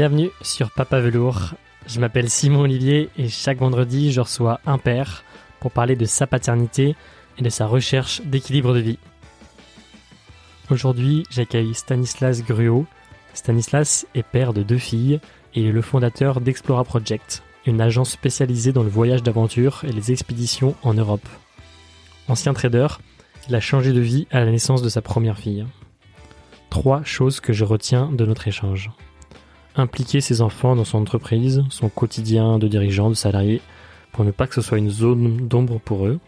Bienvenue sur Papa Velours. Je m'appelle Simon Olivier et chaque vendredi, je reçois un père pour parler de sa paternité et de sa recherche d'équilibre de vie. Aujourd'hui, j'accueille Stanislas Gruot. Stanislas est père de deux filles et est le fondateur d'Explora Project, une agence spécialisée dans le voyage d'aventure et les expéditions en Europe. Ancien trader, il a changé de vie à la naissance de sa première fille. Trois choses que je retiens de notre échange impliquer ses enfants dans son entreprise, son quotidien de dirigeant, de salarié, pour ne pas que ce soit une zone d'ombre pour eux.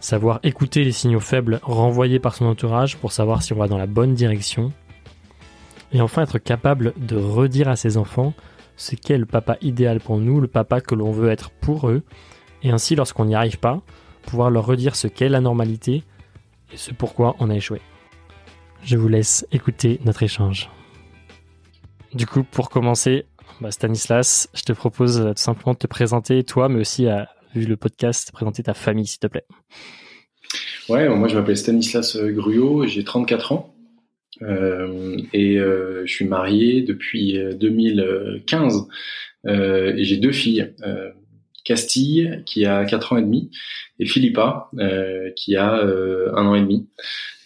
Savoir écouter les signaux faibles renvoyés par son entourage pour savoir si on va dans la bonne direction. Et enfin être capable de redire à ses enfants ce qu'est le papa idéal pour nous, le papa que l'on veut être pour eux, et ainsi lorsqu'on n'y arrive pas, pouvoir leur redire ce qu'est la normalité et ce pourquoi on a échoué. Je vous laisse écouter notre échange. Du coup, pour commencer, bah, Stanislas, je te propose tout simplement de te présenter toi, mais aussi, à, vu le podcast, présenter ta famille, s'il te plaît. Ouais, moi je m'appelle Stanislas Gruot, j'ai 34 ans euh, et euh, je suis marié depuis 2015 euh, et j'ai deux filles, Castille qui a 4 ans et demi et Philippa qui a un an et demi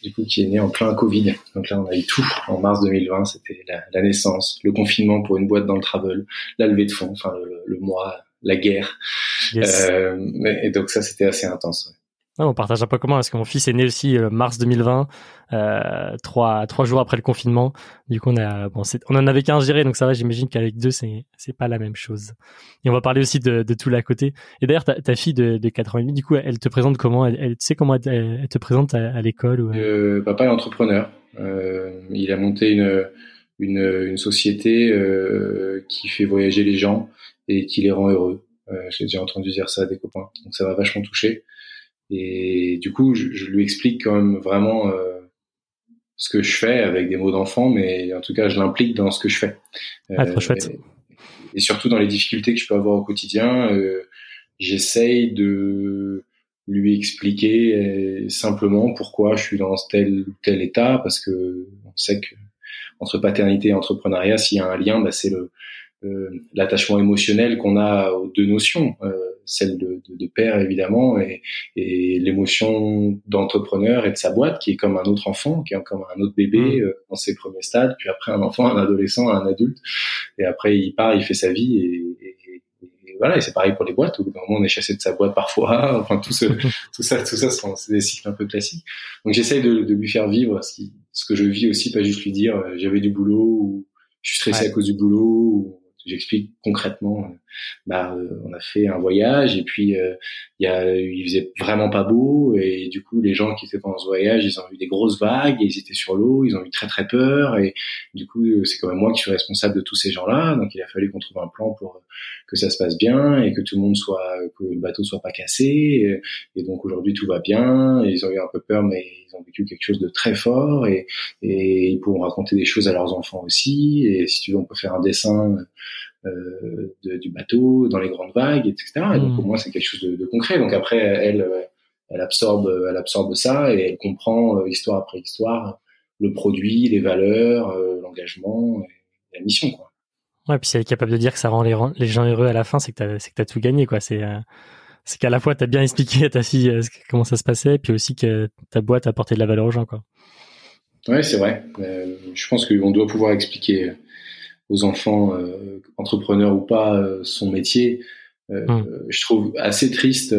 du coup, qui est né en plein Covid. Donc là, on a eu tout. En mars 2020, c'était la, naissance, le confinement pour une boîte dans le travel, la levée de fonds, enfin le, mois, la guerre. Euh, et donc ça, c'était assez intense. Ouais on partage un peu comment parce que mon fils est né aussi euh, mars 2020, euh, trois trois jours après le confinement. Du coup, on a en avait qu'un géré, donc ça va. J'imagine qu'avec deux, c'est c'est pas la même chose. Et on va parler aussi de, de tout l'à côté. Et d'ailleurs, ta, fille de, de 4 ans et demi, du coup, elle te présente comment elle, tu sais comment elle, te présente à, l'école. Euh? euh, Papa est entrepreneur. Il a monté une une, société qui fait voyager les gens et qui les rend heureux. J'ai déjà entendu dire ça à des copains, donc ça m'a vachement touché. Et du coup, je, je, lui explique quand même vraiment euh, ce que je fais avec des mots d'enfant, mais en tout cas, je l'implique dans ce que je fais. Ah, trop chouette. Et, surtout dans les difficultés que je peux avoir au quotidien, euh, j'essaye de lui expliquer euh, simplement pourquoi je suis dans tel ou tel état, parce que on sait que entre paternité et entrepreneuriat, s'il y a un lien, bah, c'est le l'attachement émotionnel qu'on a aux deux notions. Euh, celle de, de, de, père évidemment et, et l'émotion d'entrepreneur et de sa boîte qui est comme un autre enfant, qui est comme un autre bébé mmh. euh, dans ses premiers stades, puis après un enfant, un adolescent, un adulte, et après il part, il fait sa vie et, et, voilà. Et c'est pareil pour les boîtes. Au bout d'un moment, on est chassé de sa boîte parfois. Enfin tout, ce, tout ça, tout ça, c'est des cycles un peu classiques. Donc j'essaye de, de, lui faire vivre ce, qui, ce que je vis aussi, pas juste lui dire euh, j'avais du boulot ou je suis stressé à cause du boulot ou J'explique concrètement. Euh, bah, euh, on a fait un voyage et puis euh, il y faisait vraiment pas beau et du coup les gens qui étaient pendant ce voyage, ils ont eu des grosses vagues, et ils étaient sur l'eau, ils ont eu très très peur et du coup c'est quand même moi qui suis responsable de tous ces gens-là. Donc il a fallu qu'on trouve un plan pour que ça se passe bien et que tout le monde soit, que le bateau soit pas cassé. Et, donc aujourd'hui tout va bien. ils ont eu un peu peur, mais ils ont vécu quelque chose de très fort et, et ils pourront raconter des choses à leurs enfants aussi. Et si tu veux, on peut faire un dessin de, du bateau dans les grandes vagues, etc. Et donc pour hmm. moi c'est quelque chose de, de, concret. Donc après elle, elle absorbe, elle absorbe ça et elle comprend euh, histoire après histoire le produit, les valeurs, euh, l'engagement, et la mission quoi. Ouais, puis si elle est capable de dire que ça rend les, les gens heureux à la fin, c'est que t'as, c'est que t'as tout gagné, quoi. C'est, euh, c'est qu'à la fois t'as bien expliqué à ta fille euh, comment ça se passait, puis aussi que ta boîte a apporté de la valeur aux gens, quoi. Ouais, c'est vrai. Euh, je pense qu'on doit pouvoir expliquer aux enfants, entrepreneurs ou pas, son métier. Hum. Je trouve assez triste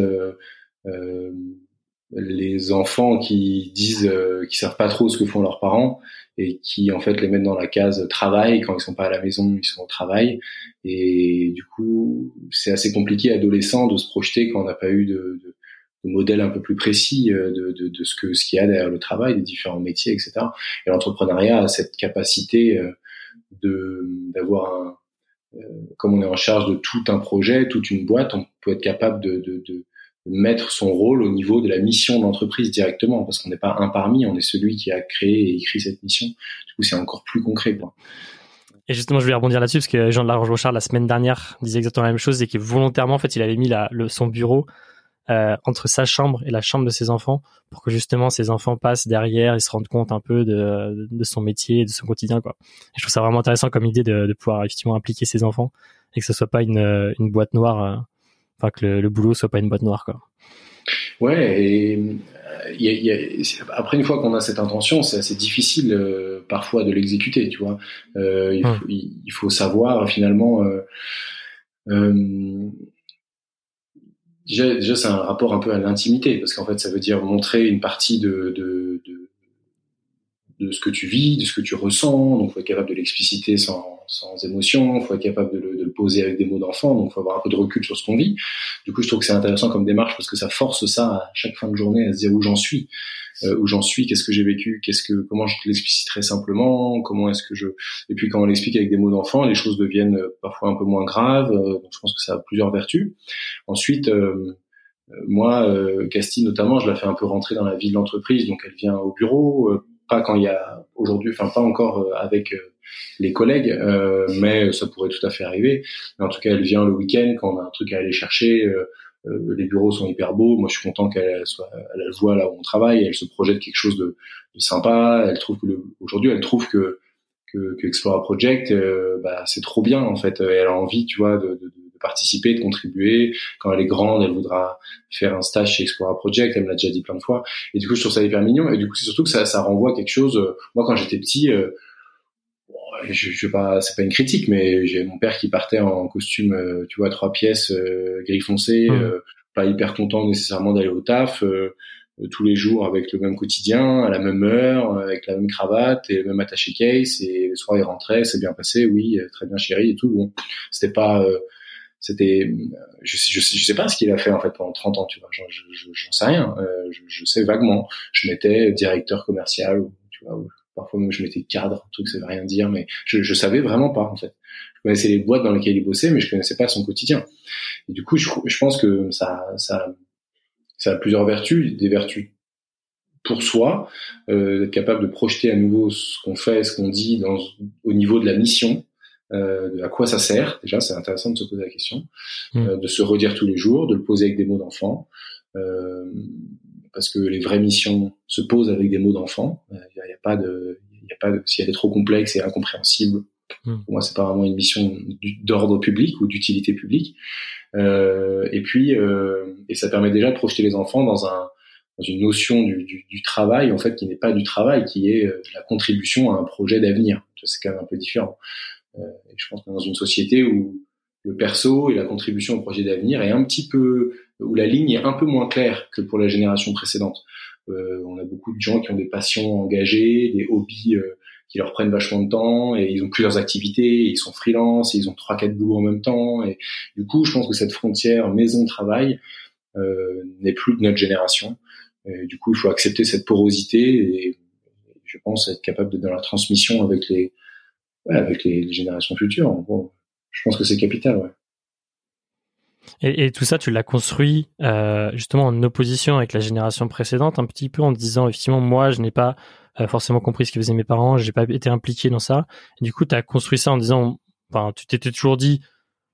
les enfants qui disent qu'ils savent pas trop ce que font leurs parents et qui en fait les mettent dans la case travail quand ils sont pas à la maison ils sont au travail et du coup c'est assez compliqué adolescent de se projeter quand on n'a pas eu de, de, de, modèle un peu plus précis euh, de, de, de ce que ce qu'il y a derrière le travail des différents métiers etc et l'entrepreneuriat a cette capacité euh, d'avoir un euh, comme on est en charge de tout un projet toute une boîte on peut être capable de, de, de mettre son rôle au niveau de la mission d'entreprise directement, parce qu'on n'est pas un parmi, on est celui qui a créé et écrit cette mission. Du coup, c'est encore plus concret. Et justement, je vais rebondir là-dessus, parce que Jean de la Roche-Bouchard, la semaine dernière, disait exactement la même chose, et que volontairement, en fait, il avait mis la, le, son bureau euh, entre sa chambre et la chambre de ses enfants pour que justement ses enfants passent derrière et se rendent compte un peu de, de son métier et de son quotidien quoi. Et je trouve ça vraiment intéressant comme idée de, de pouvoir effectivement impliquer ses enfants et que ce soit pas une, une boîte noire, euh, enfin que le, le, boulot soit pas une boîte noire quoi. Ouais, et y a, y a, après une fois qu'on a cette intention, c'est assez difficile euh, parfois de l'exécuter, tu vois. Euh, il, faut, il, faut, savoir finalement. Euh, euh, déjà, déjà c'est un rapport un peu à l'intimité, parce qu'en fait, ça veut dire montrer une partie de, de, de, de ce que tu vis, de ce que tu ressens. Donc, faut être capable de l'expliciter sans, sans émotion. Faut être capable de le, de le poser avec des mots d'enfant. Donc, faut avoir un peu de recul sur ce qu'on vit. Du coup, je trouve que c'est intéressant comme démarche parce que ça force ça à chaque fin de journée à se dire où j'en suis, euh, où j'en suis, qu'est-ce que j'ai vécu, qu'est-ce que, comment je l'expliciterai simplement, comment est-ce que je, et puis quand on l'explique avec des mots d'enfant, les choses deviennent euh, parfois un peu moins graves. Euh, donc, je pense que ça a plusieurs vertus. Ensuite, euh, moi, euh, Casti notamment, je la fais un peu rentrer dans la vie de l'entreprise, donc elle vient au bureau, pas quand il y a aujourd'hui, enfin pas encore avec les collègues, euh, mais ça pourrait tout à fait arriver. En tout cas, elle vient le week-end quand on a un truc à aller chercher. Euh, euh, les bureaux sont hyper beaux. Moi, je suis content qu'elle soit, elle voit là où on travaille. Elle se projette quelque chose de, de sympa. Elle trouve que aujourd'hui, elle trouve que que, que Explora Project, euh, bah, c'est trop bien en fait. Elle a envie, tu vois, de, de, de, participer, de contribuer. Quand elle est grande, elle voudra faire un stage chez Explora Project. Elle me l'a déjà dit plein de fois. Et du coup, je trouve ça hyper mignon. Et du coup, c'est surtout que ça, ça renvoie quelque chose. Moi, quand j'étais petit, euh, je, je pas, c'est pas une critique, mais j'ai mon père qui partait en costume, euh, tu vois, trois pièces, euh, gris foncé, mmh. euh, pas hyper content nécessairement d'aller au taf, euh, tous les jours avec le même quotidien, à la même heure, avec la même cravate et le même attaché case, et le soir il rentrait, c'est bien passé, oui, très bien chéri et tout. Bon, c'était pas, c'était, je, je, je, sais pas ce qu'il a fait en fait pendant 30 ans, tu vois, j'en sais rien, je, je, sais vaguement. Je m'étais directeur commercial, tu vois. Parfois même je mettais cadre, un truc ça veut rien dire, mais je, je savais vraiment pas en fait. Je connaissais les boîtes dans lesquelles il bossait, mais je connaissais pas son quotidien. Et du coup, je, je pense que ça, ça, ça a plusieurs vertus, des vertus pour soi, euh, d'être capable de projeter à nouveau ce qu'on fait, ce qu'on dit dans, au niveau de la mission, euh, de à quoi ça sert. Déjà, c'est intéressant de se poser la question, mmh. euh, de se redire tous les jours, de le poser avec des mots d'enfant. Euh, parce que les vraies missions se posent avec des mots d'enfant. Il n'y a, pas de, il a pas de, si elle est trop complexe et incompréhensible, mmh. pour moi c'est pas vraiment une mission d'ordre public ou d'utilité publique. Euh, et puis, euh, et ça permet déjà de projeter les enfants dans un dans une notion du, du, du travail en fait qui n'est pas du travail, qui est euh, la contribution à un projet d'avenir. C'est quand même un peu différent. Euh, et je pense que dans une société où le perso et la contribution au projet d'avenir est un petit peu où la ligne est un peu moins claire que pour la génération précédente. Euh, on a beaucoup de gens qui ont des passions engagées, des hobbies euh, qui leur prennent vachement de temps et ils ont plusieurs activités, ils sont freelance, ils ont trois quatre boulots en même temps et du coup, je pense que cette frontière maison-travail euh, n'est plus de notre génération. Et du coup, il faut accepter cette porosité et je pense être capable de dans la transmission avec les ouais, avec les, les générations futures. En gros, je pense que c'est capital. Ouais. Et, et, tout ça, tu l'as construit euh, justement en opposition avec la génération précédente, un petit peu en disant effectivement, moi, je n'ai pas euh, forcément compris ce que faisaient mes parents, j'ai pas été impliqué dans ça. Et du coup, tu as construit ça en disant, enfin, tu t'étais toujours dit,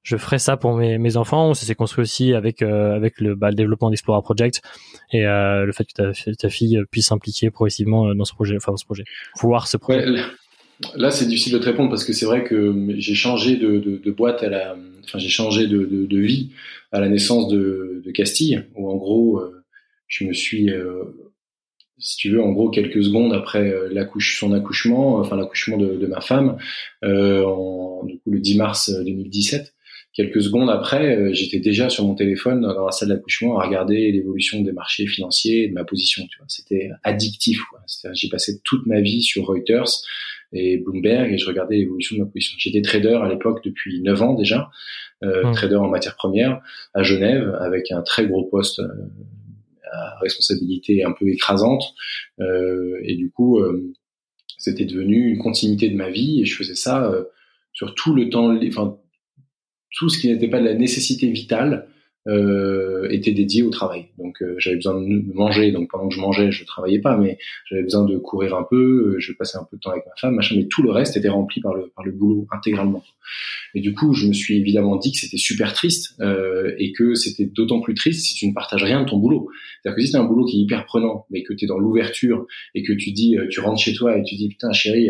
je ferai ça pour mes, mes enfants. Ça s'est construit aussi avec euh, avec le, bah, le développement d'Explora Project et euh, le fait que ta, ta fille puisse s'impliquer progressivement dans ce projet, enfin dans ce projet, voir ce projet. Ouais, Là, c'est difficile de te répondre parce que c'est vrai que j'ai changé de, de, de, boîte à la, enfin j'ai changé de, de, vie à la naissance de, Castille, où en gros, euh, je me suis, euh, si tu veux, en gros quelques secondes après euh, l'accouche, son accouchement, enfin l'accouchement de, ma femme, en, du coup le 10 mars 2017. Quelques secondes après, j'étais déjà sur mon téléphone dans la salle d'accouchement à regarder l'évolution des marchés financiers et de ma position. C'était addictif. J'ai passé toute ma vie sur Reuters et Bloomberg et je regardais l'évolution de ma position. J'étais trader à l'époque depuis 9 ans déjà, euh, mmh. trader en matière première à Genève avec un très gros poste euh, à responsabilité un peu écrasante euh, et du coup euh, c'était devenu une continuité de ma vie et je faisais ça euh, sur tout le temps, enfin tout ce qui n'était pas de la nécessité vitale euh, était dédié au travail. Donc euh, j'avais besoin de manger, donc pendant que je mangeais, je travaillais pas, mais j'avais besoin de courir un peu, euh, je passais un peu de temps avec ma femme, machin, mais tout le reste était rempli par le par le boulot intégralement. Et du coup, je me suis évidemment dit que c'était super triste euh, et que c'était d'autant plus triste si tu ne partages rien de ton boulot. C'est-à-dire que si tu un boulot qui est hyper prenant, mais que tu es dans l'ouverture et que tu dis, tu rentres chez toi et tu dis putain chérie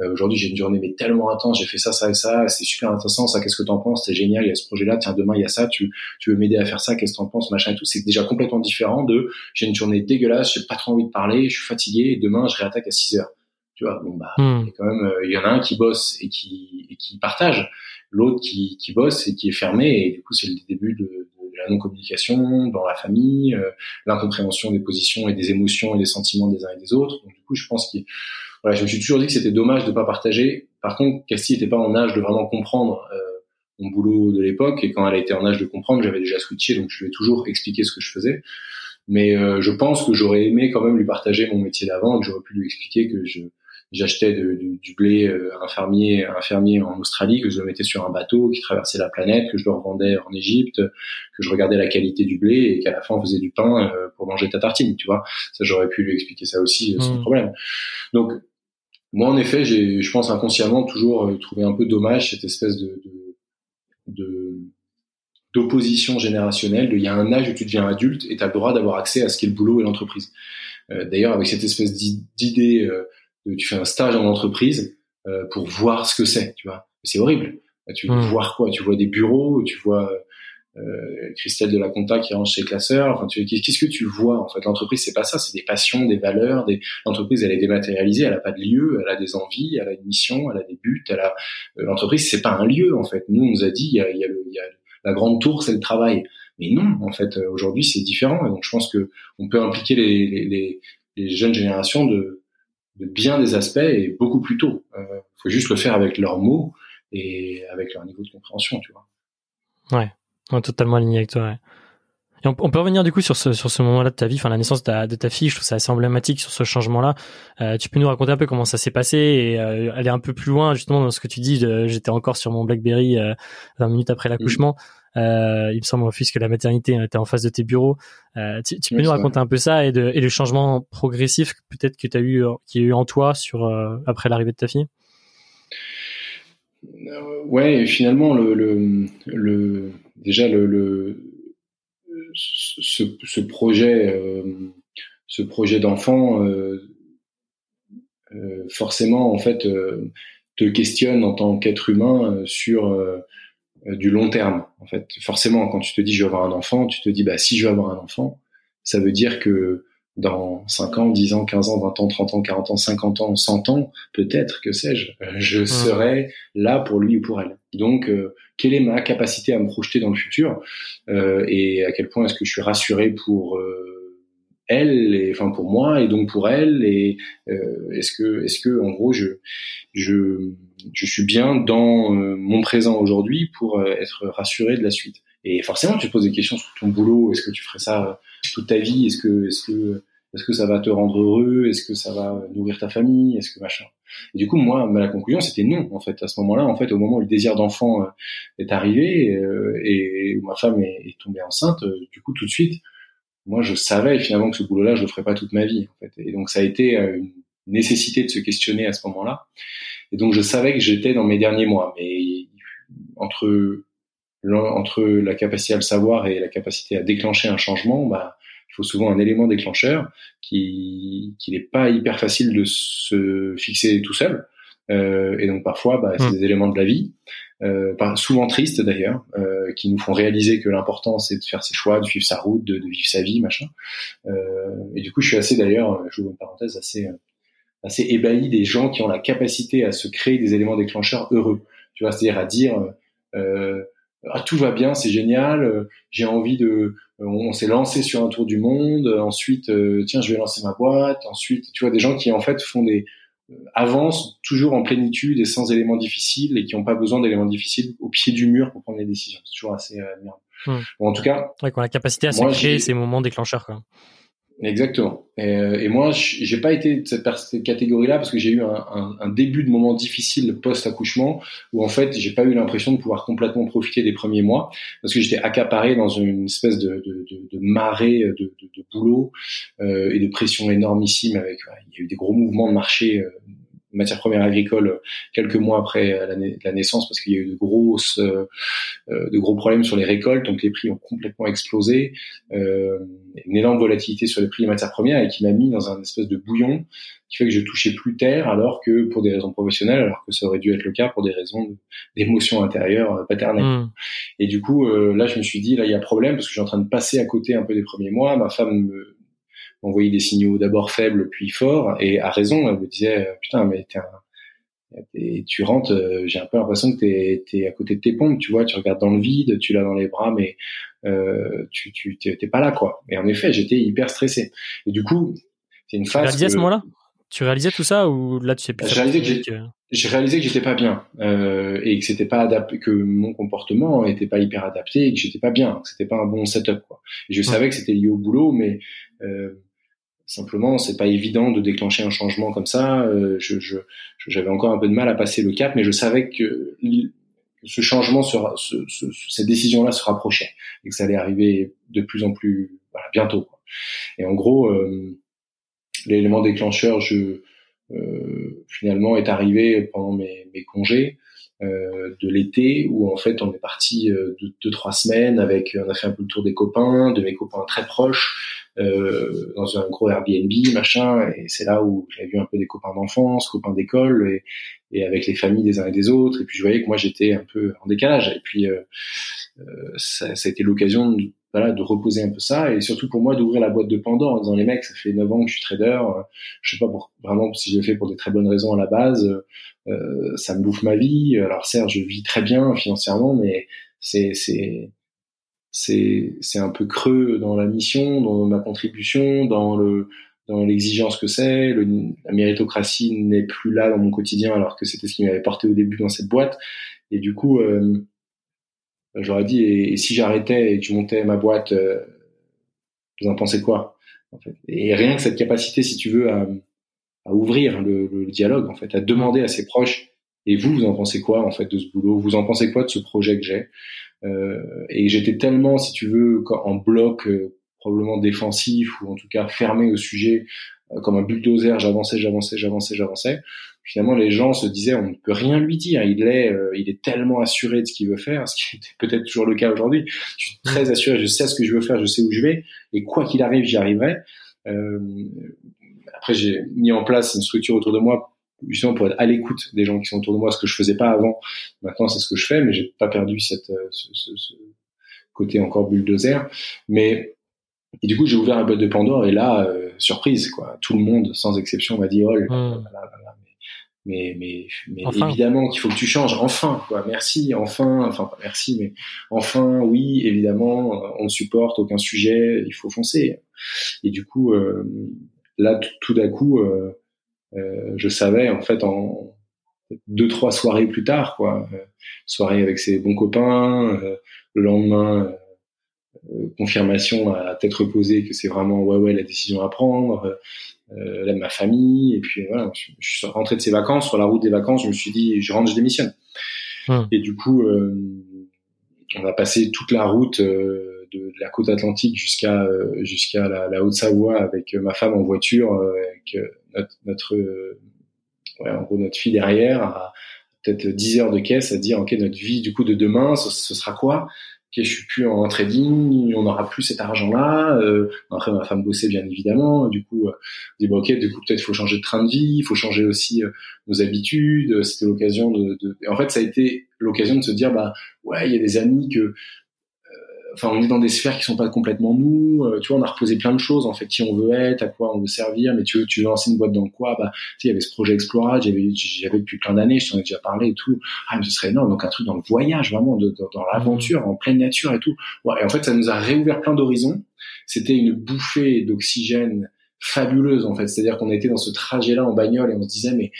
euh, aujourd'hui j'ai une journée mais tellement intense, j'ai fait ça, ça et ça, c'est super intéressant, ça qu'est-ce que t'en penses, c'est génial, il y a ce projet-là, tiens demain il y a ça, tu, tu veux m'aider à faire ça, qu'est-ce que t'en penses, machin et tout, c'est déjà complètement différent de j'ai une journée dégueulasse, j'ai pas trop envie de parler, je suis fatigué et demain je réattaque à 6 heures. Tu vois, bon bah hmm. quand même euh, il y en a un qui bosse et qui et qui partage, l'autre qui qui bosse et qui est fermé et du coup c'est le début de, de la non-communication dans la famille, euh, l'incompréhension des positions et des émotions et des sentiments des uns et des autres. Donc du coup, je pense qu'il voilà, je me suis toujours dit que c'était dommage de pas partager. Par contre, Cassie n'était pas en âge de vraiment comprendre euh, mon boulot de l'époque, et quand elle a été en âge de comprendre, j'avais déjà switché, donc je lui ai toujours expliqué ce que je faisais. Mais euh, je pense que j'aurais aimé quand même lui partager mon métier d'avant, que j'aurais pu lui expliquer que je j'achetais du, du, blé euh, à un fermier, un fermier en Australie, que je le mettais sur un bateau qui traversait la planète, que je le revendais en Égypte, que je regardais la qualité du blé et qu'à la fin on faisait du pain pour manger ta tartine, tu vois. Ça j'aurais pu lui expliquer ça aussi sans mmh. problème. Donc moi, en effet, j'ai, je pense inconsciemment toujours euh, trouvé un peu dommage cette espèce de, de, d'opposition générationnelle. De, il y a un âge où tu deviens adulte et tu as le droit d'avoir accès à ce qu'est le boulot et l'entreprise. Euh, d'ailleurs, avec cette espèce d'idée, euh, de, tu fais un stage en entreprise euh, pour voir ce que c'est, tu vois. C'est horrible. Tu veux mmh. voir quoi? Tu vois des bureaux, tu vois euh, Christelle de la Conta qui range ses classeurs. Enfin, tu, qu'est-ce que tu vois en fait? L'entreprise, c'est pas ça, c'est des passions, des valeurs. Des... L'entreprise, elle est dématérialisée, elle a pas de lieu, elle a des envies, elle a une mission, elle a des buts. Elle a euh, l'entreprise, c'est pas un lieu en fait. Nous, on nous a dit, il y a, y a, le, y a la grande tour, c'est le travail. Mais non, en fait, euh, aujourd'hui, c'est différent. Et donc, je pense que on peut impliquer les, les, les, jeunes générations de, de, bien des aspects et beaucoup plus tôt. Il euh, faut juste le faire avec leurs mots et avec leur niveau de compréhension, tu vois. Ouais totalement aligné avec toi. Ouais. Et on, peut revenir du coup sur ce sur ce moment-là de ta vie, enfin la naissance de ta, de ta fille. Je trouve ça assez emblématique sur ce changement-là. Euh, tu peux nous raconter un peu comment ça s'est passé et euh, aller un peu plus loin justement dans ce que tu dis. J'étais encore sur mon BlackBerry euh, 20 minutes après l'accouchement. Euh, il me semble fils que la maternité était en face de tes bureaux. Euh, tu, tu peux nous raconter un peu ça et, de, et le changement progressif peut-être que tu as eu qui a eu en toi sur après l'arrivée de ta fille? Ouais, finalement le, le, le déjà le, le ce, ce, projet, euh, ce projet d'enfant, euh, euh, forcément en fait te questionne en tant qu'être humain sur du long terme. En fait, forcément, quand tu te dis je vais avoir un enfant, tu te dis bah si je veux avoir un enfant, ça veut dire que dans 5 ans, 10 ans, 15 ans, 20 ans, 30 ans, 40 ans, 50 ans, 100 ans, peut-être, que sais-je, je serai là pour lui ou pour elle. Donc, euh, quelle est ma capacité à me projeter dans le futur euh, et à quel point est-ce que je suis rassuré pour euh, elle, et, enfin pour moi et donc pour elle et est-ce que, est-ce que en gros, je, je, je suis bien dans mon présent aujourd'hui pour être rassuré de la suite? Et forcément, tu te poses des questions sur ton boulot. Est-ce que tu ferais ça toute ta vie? Est-ce que, est-ce que est-ce que ça va te rendre heureux? Est-ce que ça va nourrir ta famille? Est-ce que machin? Et du coup, moi, la conclusion, c'était non. En fait, à ce moment-là, en fait, au moment où le désir d'enfant euh, est arrivé euh, et où ma femme est, tombée enceinte, euh, du coup, tout de suite, moi, je savais finalement que ce boulot-là, je le ferais pas toute ma vie. En fait. Et donc, ça a été une nécessité de se questionner à ce moment-là. Et donc, je savais que j'étais dans mes derniers mois. Mais entre entre la capacité à le savoir et la capacité à déclencher un changement, bah faut souvent un élément déclencheur qui qui n'est pas hyper facile de se fixer tout seul. Euh, et donc parfois, bah, c'est mmh. des éléments de la vie, euh, souvent tristes d'ailleurs, euh, qui nous font réaliser que l'important c'est de faire ses choix, de suivre sa route, de, de vivre sa vie, machin. Et du coup, je suis assez d'ailleurs, je vous une parenthèse, assez assez ébahi des gens qui ont la capacité à se créer des éléments déclencheurs heureux. Tu vois, c'est-à-dire à dire ah, tout va bien, c'est génial, j'ai envie de, euh, on, s'est lancé sur un tour du monde, euh, ensuite, tiens, je vais lancer ma boîte, ensuite, tu vois, des gens qui en fait font des, avancent toujours en plénitude et sans éléments difficiles et qui n'ont pas besoin d'éléments difficiles au pied du mur pour prendre des décisions. C'est toujours assez admirable. Hmm. en tout cas, ouais, qu'on a la capacité à se créer ces moments déclencheurs, quoi. Exactement. Et, euh, et moi, j'ai pas été de cette, cette catégorie-là parce que j'ai eu un, un, un, début de moment difficile post-accouchement où en fait, j'ai pas eu l'impression de pouvoir complètement profiter des premiers mois parce que j'étais accaparé dans une espèce de, de, de, de marée de, boulot euh, et de pression énormissime. Avec, il y a eu des gros mouvements de marché euh, matières premières agricoles quelques mois après la, la naissance parce qu'il y a eu de grosses euh, euh, de gros problèmes sur les récoltes donc les prix ont complètement explosé. Euh, une énorme volatilité sur les prix des matières premières et qui m'a mis dans un espèce de bouillon qui fait que je touchais plus terre alors que pour des raisons professionnelles alors que ça aurait dû être le cas pour des raisons d'émotion intérieure euh, paternelle. Mmh. et du coup là je me suis dit là il y a problème parce que je suis en train de passer à côté un peu des premiers mois. Ma femme me envoyé des signaux d'abord faibles puis forts et à raison elle me disait putain mais t'es un, et tu rentres, euh, j'ai un peu l'impression que t'es es à côté de tes pompes, tu vois, tu regardes dans le vide, tu l'as dans les bras, mais euh, tu tu t'es pas là quoi. Et en effet, j'étais hyper stressé. Et du coup, c'est une phase. Tu réalisais à ce moment-là? Tu réalisais tout ça ou là tu sais plus J'ai réalisé que j'ai réalisé que j'étais pas bien euh, et que c'était pas adapté, que mon comportement était pas hyper adapté et que j'étais pas bien, que c'était pas un bon setup quoi. Et je savais que c'était lié au boulot, mais euh, Simplement, c'est pas évident de déclencher un changement comme ça. Euh, je, je, j'avais encore un peu de mal à passer le cap, mais je savais que ce changement, sera, ce, ce, cette décision-là se rapprochait et que ça allait arriver de plus en plus voilà, bientôt. Quoi. Et en gros, euh, l'élément déclencheur, je, euh, finalement, est arrivé pendant mes, mes congés. Euh, de l'été où en fait on est parti euh, deux, deux, trois semaines avec on a fait un peu le tour des copains de mes copains très proches euh, dans un gros Airbnb, machin, et c'est là où j'avais vu un peu des copains d'enfance, copains d'école, et, et, avec les familles des uns et des autres, et puis je voyais que moi j'étais un peu en décalage, et puis euh, euh ça, ça, a été l'occasion de, voilà, de reposer un peu ça, et surtout pour moi d'ouvrir la boîte de Pandore en disant les mecs, ça fait 9 ans que je suis trader, euh, je sais pas pour, vraiment si je le fais pour des très bonnes raisons à la base, euh, ça me bouffe ma vie, alors certes je vis très bien financièrement, mais c'est c'est c'est c'est un peu creux dans la mission, dans ma contribution, dans le dans l'exigence que c'est. La méritocratie n'est plus là dans mon quotidien alors que c'était ce qui m'avait porté au début dans cette boîte. Et du coup, euh, j'aurais dit et, si j'arrêtais et que je montais ma boîte, euh, vous en pensez quoi Et rien que cette capacité, si tu veux, à, à ouvrir le, le, dialogue, en fait, à demander à ses proches. Et vous, vous en pensez quoi en fait de ce boulot? Vous en pensez quoi de ce projet que j'ai? Euh, et j'étais tellement, si tu veux, en bloc euh, probablement défensif ou en tout cas fermé au sujet, euh, comme un bulldozer, j'avançais, j'avançais, j'avançais, j'avançais. Finalement, les gens se disaient, on ne peut rien lui dire. Il est, il est tellement assuré de ce qu'il veut faire, ce qui était peut-être toujours le cas aujourd'hui. Je suis très assuré, je sais ce que je veux faire, je sais où je vais, et quoi qu'il arrive, j'y arriverai. Euh, après, j'ai mis en place une structure autour de moi justement pour être à l'écoute des gens qui sont autour de moi, ce que je faisais pas avant. Maintenant, c'est ce que je fais, mais j'ai pas perdu cette euh, ce, ce, ce, côté encore bulldozer. Mais et du coup, j'ai ouvert un boîte de Pandore et là, euh, surprise, quoi. Tout le monde, sans exception, m'a dit oh, mmh. mais mais mais, évidemment qu'il faut que tu changes. Enfin, quoi. Merci, enfin, enfin merci, mais enfin, oui, évidemment, on supporte aucun sujet, il faut foncer. Et du coup, euh, là, tout d'un coup. Euh, je savais en fait en deux trois soirées plus tard quoi euh, soirée avec ses bons copains euh, le lendemain confirmation à tête reposée que c'est vraiment ouais ouais la décision à prendre euh, là, ma famille et puis voilà je, suis rentré de ces vacances sur la route des vacances je me suis dit je rentre je démissionne hum. et du coup on a passé toute la route de, la côte atlantique jusqu'à jusqu'à la, la Haute-Savoie avec ma femme en voiture avec notre, notre ouais, en gros notre fille derrière à peut-être 10 heures de caisse à dire ok notre vie du coup de demain ce, ce sera quoi? Ok je suis plus en trading on n'aura plus cet argent là euh, après ma femme bossait bien évidemment du coup euh, dit bon ok du coup peut-être faut changer de train de vie il faut changer aussi euh, nos habitudes c'était l'occasion de, de... en fait ça a été l'occasion de se dire bah ouais il y a des amis que enfin on est dans des sphères qui sont pas complètement nous euh, tu vois on a reposé plein de choses en fait qui on veut être à quoi on veut servir mais tu veux tu veux lancer une boîte dans quoi? Bah tu sais il y avait ce projet Explora j'avais j'avais depuis plein d'années je t'en ai déjà parlé et tout. Ah mais ce serait énorme donc un truc dans le voyage vraiment dans l'aventure en pleine nature et tout. Ouais, et en fait ça nous a réouvert plein d'horizons. C'était une bouffée d'oxygène fabuleuse en fait. C'est-à-dire qu'on était dans ce trajet là en bagnole et on se disait mais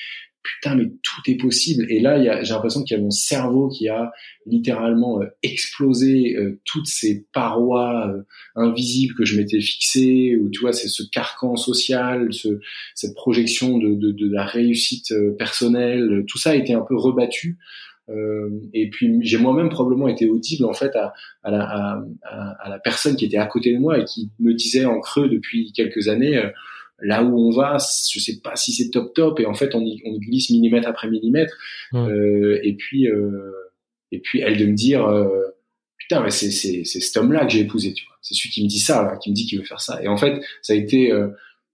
putain, mais tout est possible. Et là, j'ai l'impression qu'il y a mon cerveau qui a littéralement euh, explosé euh, toutes ces parois euh, invisibles que je m'étais fixées, ou tu vois, c'est ce carcan social, ce, cette projection de, de, de, la réussite personnelle, tout ça a été un peu rebattu. et puis j'ai moi-même probablement été audible en fait à, à, la, à, à, la personne qui était à côté de moi et qui me disait en creux depuis quelques années là où on va, je sais pas si c'est top top, et en fait on y, on glisse millimètre après millimètre, euh, et puis euh, et puis elle de me dire euh, putain mais c'est c'est c'est cet homme là que j'ai épousé, tu vois, c'est celui qui me dit ça, là, qui me dit qu'il veut faire ça, et en fait ça a été euh,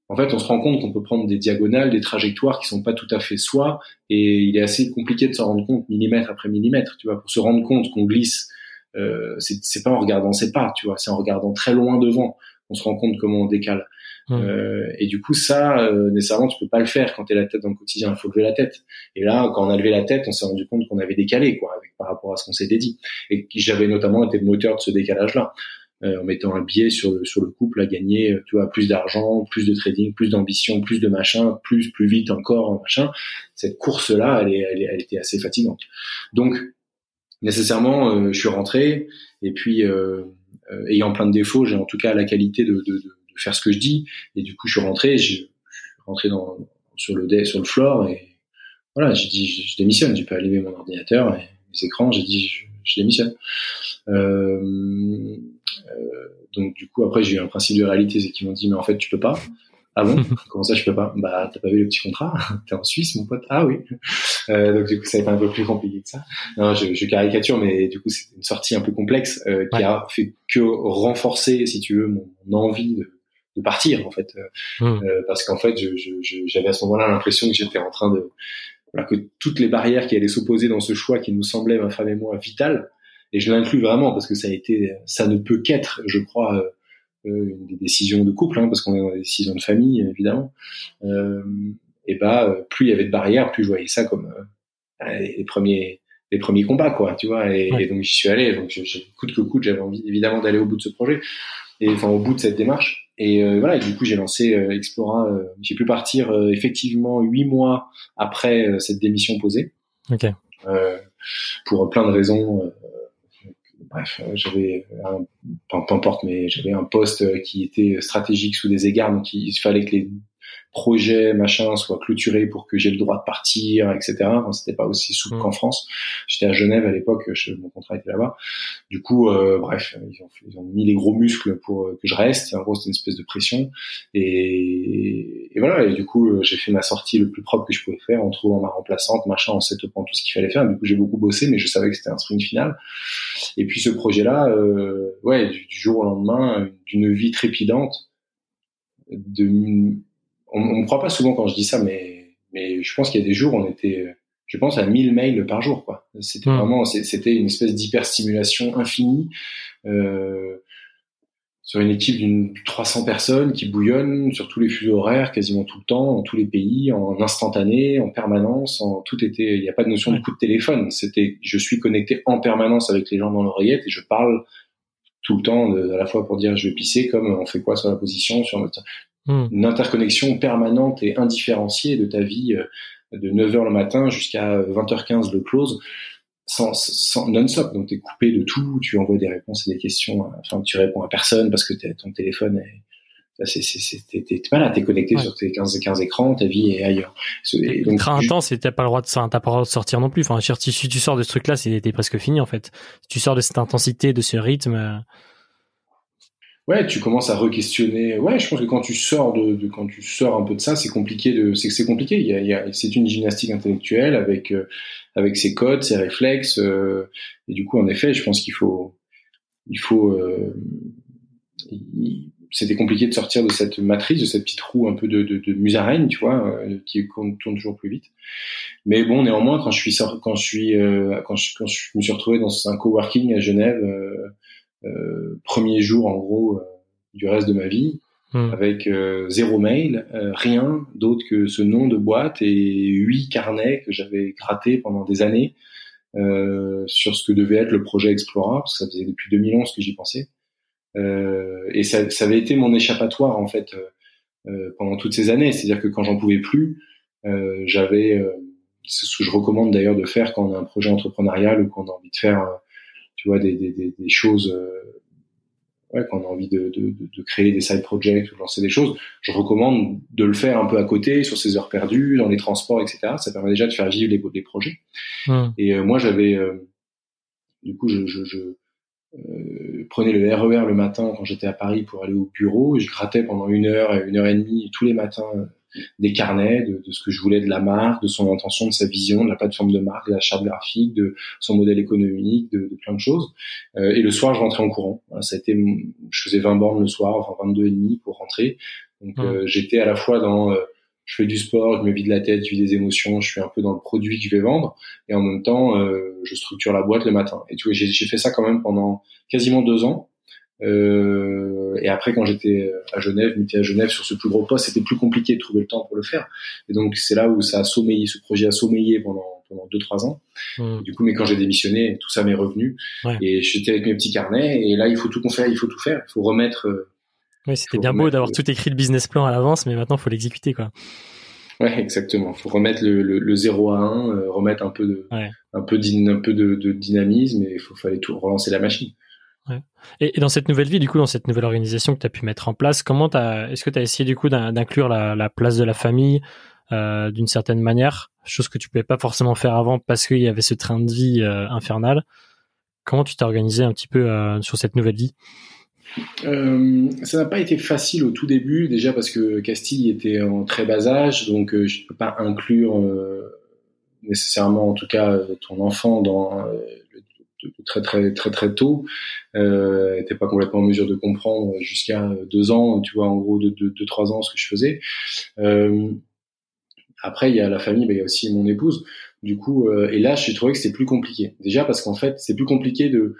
en fait, on se rend compte qu'on peut prendre des diagonales, des trajectoires qui sont pas tout à fait soi, et il est assez compliqué de s'en rendre compte millimètre après millimètre, tu vois, pour se rendre compte qu'on glisse. Euh, c'est pas en regardant ses pas, tu vois, c'est en regardant très loin devant qu'on se rend compte comment on décale. Euh, et du coup, ça, euh, nécessairement, tu peux pas le faire quand tu es la tête dans le quotidien. Il faut lever la tête. Et là, quand on a levé la tête, on s'est rendu compte qu'on avait décalé, quoi, par rapport à ce qu'on s'était dit. Et j'avais notamment été le moteur de ce décalage-là. Euh, en mettant un biais sur le, sur le couple à gagner, euh, tu vois, plus d'argent, plus de trading, plus d'ambition, plus de machin, plus, plus vite encore, machin. Cette course-là, elle, est, elle, elle, était assez fatigante. Donc, nécessairement, euh, je suis rentré, et puis, ayant plein de défauts, j'ai en tout cas la qualité de, de de faire ce que je dis. Et du coup, je suis rentré, je, je suis rentré dans, sur le sur le floor et voilà, j'ai dit je, démissionne. J'ai pas allumé mon ordinateur et mes écrans. J'ai dit je, je démissionne. Euh, euh, donc du coup après j'ai eu un principe de réalité, c'est qu'ils m'ont dit mais en fait tu peux pas. Ah bon? Comment ça je peux pas? Bah t'as pas vu le petit contrat? T'es en Suisse mon pote? Ah oui. Euh, donc du coup ça a été un peu plus compliqué que ça. Non, je, je caricature, mais du coup c'est une sortie un peu complexe euh, qui a fait que renforcer, si tu veux, mon envie de, de partir en fait, euh, mmh. euh, parce qu'en fait, j'avais je, je, à ce moment-là l'impression que j'étais en train de voilà, que toutes les barrières qui allaient s'opposer dans ce choix qui nous semblait ma femme et moi vital, et je l'inclus vraiment parce que ça a été, ça ne peut qu'être, je crois, euh, euh une des décisions de couple, hein, parce qu'on est dans des décisions de famille évidemment. Euh, et bah, plus il y avait de barrières, plus je voyais ça comme les premiers les premiers combats quoi tu vois. Et, et donc j'y suis allé. Donc je, je, coûte que coûte j'avais envie évidemment d'aller au bout de ce projet et enfin au bout de cette démarche et euh, voilà, du coup, j'ai lancé euh, Explora. Euh, j'ai pu partir effectivement huit mois après cette démission posée. Ok. pour plein de raisons. bref, j'avais un, peu importe, mais j'avais un poste qui était stratégique sous des égards, donc il fallait que les projet machin soit clôturé pour que j'ai le droit de partir, etc. Enfin, c'était pas aussi souple mmh. qu'en France. J'étais à Genève à l'époque, mon contrat était là-bas. Du coup, euh, bref, ils ont, ils ont, mis les gros muscles pour que je reste. En gros, c'était une espèce de pression. Et, et voilà. Et du coup, j'ai fait ma sortie le plus propre que je pouvais faire en trouvant ma remplaçante, machin, en setupant tout ce qu'il fallait faire. Du coup, j'ai beaucoup bossé, mais je savais que c'était un sprint final. Et puis ce projet-là, euh, ouais, du, du jour au lendemain, d'une vie trépidante, de on, on me croit pas souvent quand je dis ça, mais, mais je pense qu'il y a des jours, on était, je pense à 1000 mails par jour, quoi. C'était hmm. vraiment, c'était une espèce d'hyperstimulation infinie, euh, sur une équipe d'une 300 personnes qui bouillonnent sur tous les fuseaux horaires, quasiment tout le temps, dans tous les pays, en instantané, en permanence, en tout était, il n'y a pas de notion de coup de téléphone. C'était, je suis connecté en permanence avec les gens dans l'oreillette et je parle tout le temps, à la fois pour dire je vais pisser, comme on fait quoi sur la position, sur notre, Hmm. Une interconnexion permanente et indifférenciée de ta vie euh, de 9h le matin jusqu'à 20h15 le close, sans, sans non-stop. Donc tu es coupé de tout, tu envoies des réponses et des questions, enfin tu réponds à personne parce que ton téléphone est t'es pas là, t'es connecté sur tes 15, 15 écrans, ta vie est ailleurs. C'est très intense et t'as pas le droit de t'as pas le droit de sortir non plus. Enfin, si tu sors de ce truc-là, c'est presque fini en fait. Si tu sors de cette intensité, de ce rythme, euh, ouais, tu commences à re-questionner. Ouais, je pense que quand tu sors de, de quand tu sors un peu de ça, c'est compliqué de, c'est c'est compliqué. Il y a, il y a c'est une gymnastique intellectuelle avec euh, avec ses codes, ses réflexes. Euh, et du coup, en effet, je pense qu'il faut, il faut. Euh, c'était compliqué de sortir de cette matrice, de cette petite roue un peu de, de, de musaraigne, tu vois, qui tourne toujours plus vite. Mais bon, néanmoins, quand je suis quand je suis quand je, quand je me suis retrouvé dans un coworking à Genève euh, premier jour en gros euh, du reste de ma vie, hmm. avec euh, zéro mail, rien d'autre que ce nom de boîte et huit carnets que j'avais grattés pendant des années sur ce que devait être le projet Explora, parce que ça faisait depuis 2011 que j'y pensais. et ça, ça, avait été mon échappatoire en fait pendant toutes ces années. C'est-à-dire que quand j'en pouvais plus, j'avais c'est ce que je recommande d'ailleurs de faire quand on a un projet entrepreneurial ou qu'on a envie de faire, tu vois, des, des, des choses ouais, quand on a envie de, de, de, créer des side projects ou de lancer des choses, je recommande de le faire un peu à côté, sur ses heures perdues, dans les transports, etc. Ça permet déjà de faire vivre les, les projets. Mmh. Et euh, moi, j'avais, euh, du coup, je, je, je euh, prenais le RER e le matin quand j'étais à Paris pour aller au bureau. Et je grattais pendant une heure, une heure et demie tous les matins des carnets de, de, ce que je voulais de la marque, de son intention, de sa vision, de la plateforme de marque, de la charte graphique, de son modèle économique, de, de plein de choses. Euh, et le soir, je rentrais en courant. ça a été, je faisais 20 bornes le soir, enfin 22 et demi pour rentrer. Donc euh, j'étais à la fois dans euh, je fais du sport, je me vide la tête, je vis des émotions, je suis un peu dans le produit que je vais vendre, et en même temps, euh, je structure la boîte le matin. Et tu vois, j'ai fait ça quand même pendant quasiment deux ans. Euh, et après, quand j'étais à Genève, j'étais à Genève sur ce plus gros poste, c'était plus compliqué de trouver le temps pour le faire. Et donc, c'est là où ça a sommeillé, ce projet a sommeillé pendant pendant deux trois ans. Mmh. Du coup, mais quand j'ai démissionné, tout ça m'est revenu. Et j'étais avec mes petits carnets. Et là, il faut tout faire, il faut tout faire, il faut remettre. Euh, oui, c'était bien beau d'avoir tout écrit le business plan à l'avance, mais maintenant, il faut l'exécuter, quoi. Ouais, exactement. Il faut remettre le, le, le 0 à 1, euh, remettre un peu de, un peu, un peu de, de dynamisme et il faut fallait tout relancer la machine. Et, dans cette nouvelle vie, du coup, dans cette nouvelle organisation que tu as pu mettre en place, comment est-ce que tu as essayé du coup d'inclure la, place de la famille euh, d'une certaine manière, chose que tu pouvais pas forcément faire avant parce qu'il y avait ce train de vie euh, infernal? Comment tu t'es organisé un petit peu euh, sur cette nouvelle vie? Ça n'a pas été facile au tout début, déjà parce que Castille était en très bas âge, donc je ne peux pas inclure nécessairement, en tout cas, ton enfant dans très très très très tôt, euh, n'était pas complètement en mesure de comprendre jusqu'à deux ans, tu vois, en gros de deux trois ans ce que je faisais. Euh, après, il y a la famille, mais il y a aussi mon épouse. Du coup, euh, et là, j'ai trouvé que c'était plus compliqué. Déjà parce qu'en fait, c'est plus compliqué de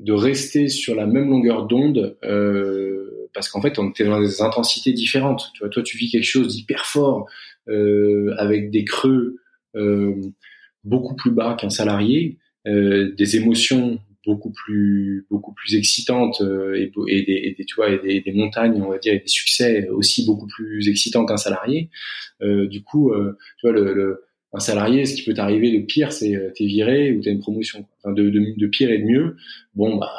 de rester sur la même longueur d'onde euh, parce qu'en fait, on était dans des intensités différentes. Tu vois, toi, tu vis quelque chose d'hyper fort euh, avec des creux euh, beaucoup plus bas qu'un salarié. Euh, des émotions beaucoup plus beaucoup plus excitantes euh, et, et, des, tu vois et des, montagnes on va dire et des succès aussi beaucoup plus excitants qu'un salarié. Euh, du coup euh, tu vois le, le, un salarié ce qui peut t'arriver de pire c'est t'es viré ou t'as une promotion. Enfin de, de, de, pire et de mieux. Bon bah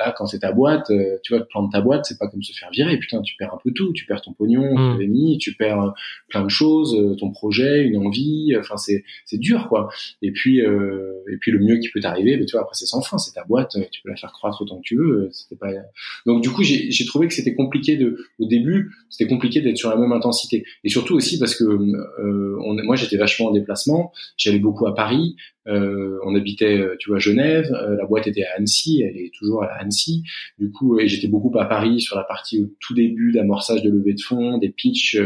là, quand c'est ta boîte, euh, tu vois, prendre ta boîte, c'est pas comme se faire virer. Putain, tu perds un peu tout. Tu perds ton pognon, mmh. mis, tu perds euh, plein de choses, euh, ton projet, une envie. Enfin, c'est c'est dur, quoi. Et puis euh, et puis le mieux qui peut t'arriver, mais tu vois, après c'est sans fin. C'est ta boîte, tu peux la faire croître autant que tu veux. C'était pas. Donc du coup, j'ai trouvé que c'était compliqué de au début, c'était compliqué d'être sur la même intensité. Et surtout aussi parce que on, moi, j'étais vachement en déplacement. J'allais beaucoup à Paris. Euh, on habitait, euh, tu vois, Genève. Euh, la boîte était à Annecy. Elle est toujours à Annecy. Du coup, et j'étais beaucoup à Paris sur la partie au tout début d'amorçage de levée de fonds, des pitchs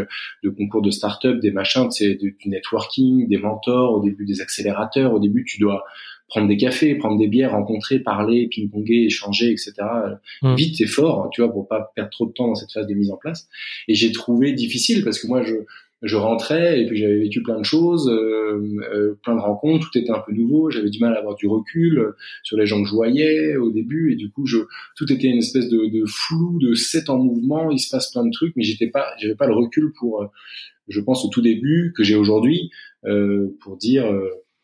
de concours de start-up, des machins, c'est du networking, des mentors, au début des accélérateurs. Au début, tu dois prendre des cafés, prendre des bières, rencontrer, parler, ping-ponger, échanger, etc. Mmh. Vite et fort, tu vois, pour pas perdre trop de temps dans cette phase de mise en place. Et j'ai trouvé difficile parce que moi, je, je rentrais et puis j'avais vécu plein de choses, euh, euh, plein de rencontres, tout était un peu nouveau, j'avais du mal à avoir du recul sur les gens que je voyais au début et du coup je tout était une espèce de, de flou, de set en mouvement, il se passe plein de trucs mais j'étais pas j'avais pas le recul pour euh, je pense au tout début que j'ai aujourd'hui pour dire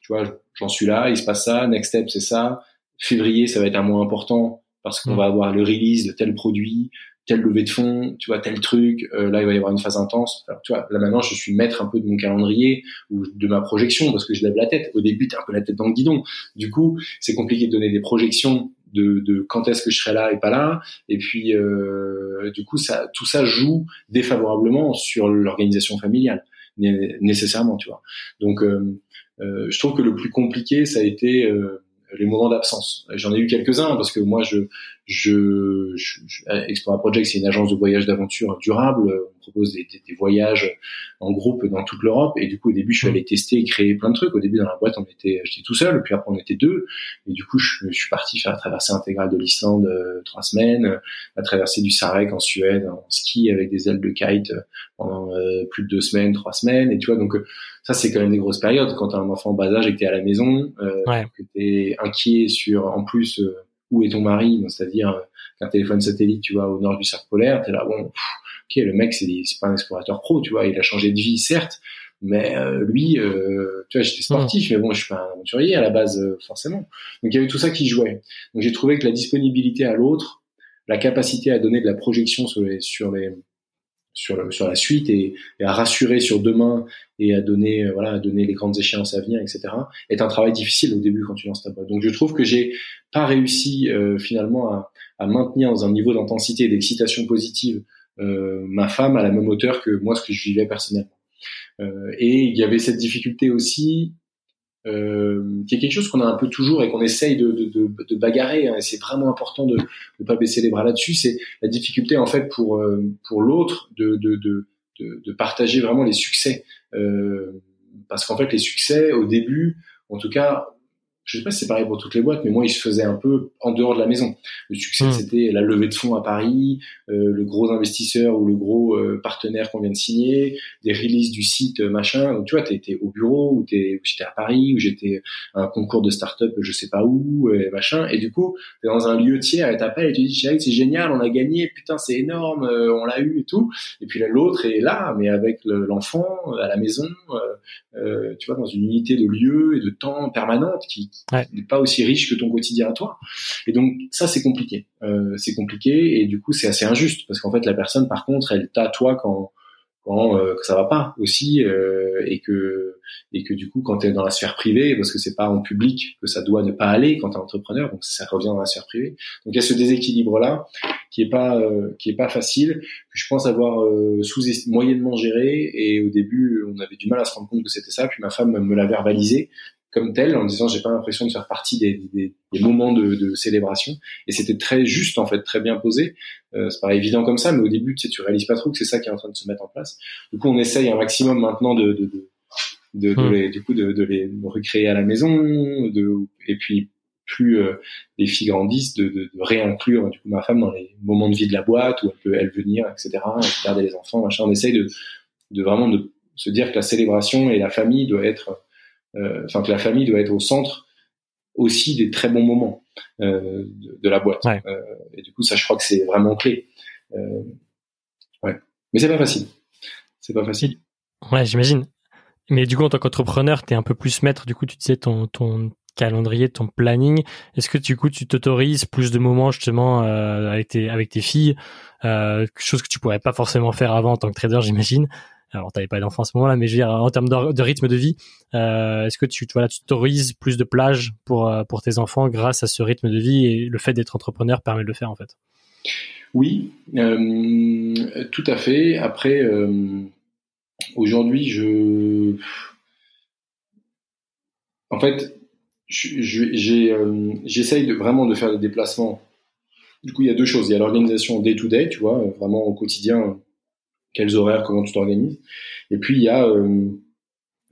tu vois j'en suis là, il se passe ça, next step c'est ça, février ça va être un mois important parce qu'on mmh. va avoir le release de tel produit, telle levée de fonds, tu vois, tel truc, euh, là il va y avoir une phase intense. Tu vois, là maintenant je suis maître un peu de mon calendrier ou de ma projection parce que je lève la tête. Au début, t'es un peu la tête dans le guidon. Du coup, c'est compliqué de donner des projections de, de quand est-ce que je serai là et pas là. Et puis, euh, du coup, ça, tout ça joue défavorablement sur l'organisation familiale, nécessairement, tu vois. Donc, euh, euh, je trouve que le plus compliqué, ça a été euh, les moments d'absence. J'en ai eu quelques-uns parce que moi, je, je, je, Explora Project, c'est une agence de voyage d'aventure durable. Propose des, des, des, voyages en groupe dans toute l'Europe. Et du coup, au début, je suis allé tester et créer plein de trucs. Au début, dans la boîte, on était, j'étais tout seul. Puis après, on était deux. Et du coup, je, je suis parti faire la traversée intégrale de l'Islande euh, trois semaines, la traversée du Sarek en Suède en ski avec des ailes de kite pendant euh, plus de deux semaines, trois semaines. Et tu vois, donc ça, c'est quand même des grosses périodes. Quand t'as un enfant en bas âge et que t'es à la maison, euh, ouais. que t'es inquiet sur, en plus, euh, où est ton mari, c'est-à-dire euh, qu'un téléphone satellite, tu vois, au nord du cercle polaire, t'es là, bon, ok, le mec, c'est, pas un explorateur pro, tu vois, il a changé de vie, certes, Mais lui, tu vois, j'étais sportif, mais bon, je suis pas un aventurier à la base forcément. Donc il y avait tout ça qui jouait. Donc j'ai trouvé que la disponibilité à l'autre, la capacité à donner de la projection sur les sur les sur, sur la suite et, à rassurer sur demain et à donner euh, voilà à donner les grandes échéances à venir etc est un travail difficile au début quand tu lances ta boîte donc je trouve que j'ai pas réussi euh, finalement à, à, maintenir dans un niveau d'intensité et d'excitation positive euh, ma femme à la même hauteur que moi ce que je vivais personnellement euh, et il y avait cette difficulté aussi euh, qui est quelque chose qu'on a un peu toujours et qu'on essaye de, de, de, de bagarrer. Hein, et c'est vraiment important de ne pas baisser les bras là-dessus. C'est la difficulté en fait pour euh, pour l'autre de, de, partager vraiment les succès. Euh, parce qu'en fait, les succès au début, en tout cas, je sais pas si c'est pareil pour toutes les boîtes, mais moi, il se faisait un peu en dehors de la maison. Le succès, hmm. c'était la levée de fonds à Paris, euh, le gros investisseur ou le gros euh, partenaire qu'on vient de signer, des releases du site, euh, machin. Donc, tu vois, t'étais au bureau, ou j'étais à Paris, ou j'étais à un concours de start-up, je sais pas où, et machin. Et du coup, t'es dans un lieu tiers, elle t'appelle et tu dis, c'est génial, on a gagné, putain, c'est énorme, on l'a eu et tout. Et puis là, l'autre est là, mais avec l'enfant, à la maison, tu vois, dans une unité de lieu et de temps permanente qui n'est pas aussi riche que ton quotidien à toi. Et donc ça c'est compliqué, euh, c'est compliqué et du coup c'est assez injuste parce qu'en fait la personne par contre elle t'a toi quand quand euh, que ça va pas aussi euh, et que et que du coup quand tu es dans la sphère privée parce que c'est pas en public que ça doit ne pas aller quand tu es entrepreneur donc ça revient dans la sphère privée. Donc il y a ce déséquilibre là qui est pas euh, qui est pas facile que je pense avoir euh, sous moyennement géré. Et au début on avait du mal à se rendre compte que c'était ça. Puis ma femme me l'a verbalisé comme tel en disant j'ai pas l'impression de faire partie des, des, des moments de, de, célébration. Et c'était très juste en fait très bien posé. Euh, c'est pas évident comme ça mais au début tu sais tu réalises pas trop que c'est ça qui est en train de se mettre en place. Du coup on essaye un maximum maintenant de, de, de, de, de hmm. les, du coup de, de, les recréer à la maison de et puis plus euh, les filles grandissent de, de, de, réinclure du coup ma femme dans les moments de vie de la boîte où elle peut elle venir etc garder les enfants machin. On essaye de de vraiment de se dire que la célébration et la famille doit être enfin que la famille doit être au centre aussi des très bons moments euh, de, la boîte. Euh, et du coup, ça, je crois que c'est vraiment clé. ouais, mais c'est pas facile. C'est pas facile. Ouais, j'imagine. Mais du coup, en tant qu'entrepreneur, tu es un peu plus maître. Du coup, tu disais ton, ton calendrier, ton planning. Est-ce que du coup, tu t'autorises plus de moments justement avec tes avec tes filles, euh, chose que tu pourrais pas forcément faire avant en tant que trader, j'imagine alors t'avais pas d'enfant à ce moment-là, mais je veux dire en termes de, rythme de vie, euh, est-ce que tu voilà, tu t'autorises plus de plages pour euh, pour tes enfants grâce à ce rythme de vie et le fait d'être entrepreneur permet de le faire en fait? Oui, euh, tout à fait. Après, aujourd'hui, je, en fait, j'essaye de, vraiment de faire des déplacements. Du coup, il y a deux choses. Il y a l'organisation day to day, tu vois, vraiment au quotidien quels horaires, comment tu t'organises. Et puis il y a euh,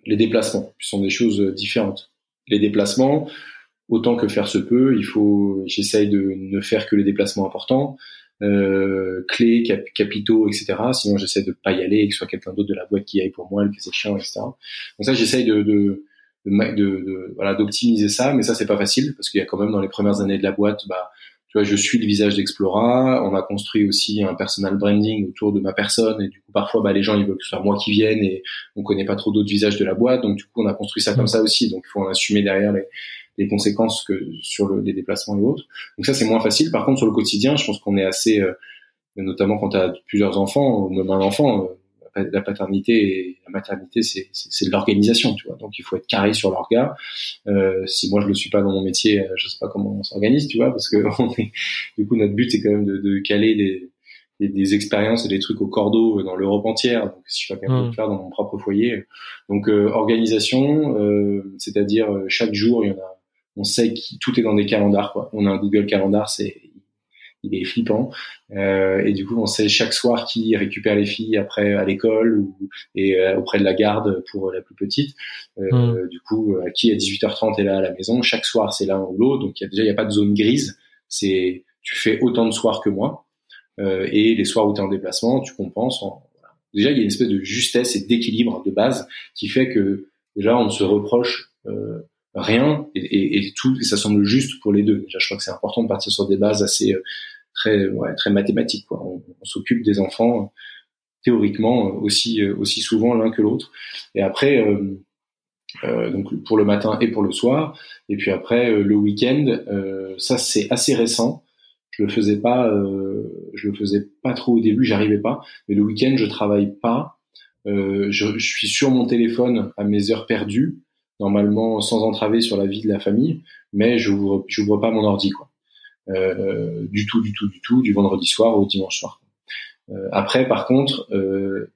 les déplacements, qui sont des choses différentes. Les déplacements, autant que faire se peut, il faut, j'essaye de ne faire que les déplacements importants, euh, clés, capitaux, etc. Sinon, j'essaie de pas y aller et que ce soit quelqu'un d'autre de la boîte qui aille pour moi, le cas chiant, etc. Donc ça, j'essaye de, de, de, voilà, d'optimiser ça, mais ça, c'est pas facile parce qu'il y a quand même dans les premières années de la boîte, bah, tu vois, je suis le visage d'Explora. On a construit aussi un personal branding autour de ma personne et du coup parfois bah, les gens ils veulent que ce soit moi qui vienne et on connaît pas trop d'autres visages de la boîte donc du coup on a construit ça comme ça aussi donc il faut en assumer derrière les, les conséquences que sur le, les déplacements et autres. Donc ça c'est moins facile. Par contre sur le quotidien je pense qu'on est assez euh, notamment quand tu as plusieurs enfants ou même un enfant euh, la paternité et la maternité, c'est, c'est, de l'organisation, tu vois. Donc il faut être carré sur l'orga. Euh, si moi je le suis pas dans mon métier, euh, je sais pas comment on s'organise, tu vois, parce que du coup notre but c'est quand même de, de caler des, des, des, expériences et des trucs au cordeau dans l'Europe entière. Donc si je suis pas capable de le mmh. faire dans mon propre foyer, donc euh, organisation, euh, c'est-à-dire euh, chaque jour il y en a, on sait que tout est dans des calendars, quoi. On a un Google Calendar, c'est il est flippant. Euh, et du coup, on sait chaque soir qui récupère les filles après à l'école ou et euh, auprès de la garde pour la plus petite. Euh, hmm. Du coup, euh, qui à 18h30 est là à la maison. Chaque soir, c'est l'un ou l'autre. Donc, y a, déjà, il n'y a pas de zone grise. C'est tu fais autant de soirs que moi. Euh, et les soirs où tu es en déplacement, tu compenses. Déjà, il y a une espèce de justesse et d'équilibre de base qui fait que déjà, on ne se reproche rien et, tout et ça semble juste pour les deux. Déjà, je crois que c'est important de partir sur des bases assez très ouais, très mathématiques. Quoi. On, s'occupe des enfants. théoriquement aussi aussi souvent l'un que l'autre. Et après, donc pour le matin et pour le soir. Et puis après le week-end, ça c'est assez récent. Je le faisais pas, je le faisais pas trop au début, j'arrivais pas. Mais le week-end, je travaille pas. Je, je, suis sur mon téléphone à mes heures perdues normalement sans entraver sur la vie de la famille, mais je n'ouvre j'ouvre pas mon ordi quoi. Euh, du tout, du tout, du tout, du vendredi soir au dimanche soir. Euh, après, par contre, euh,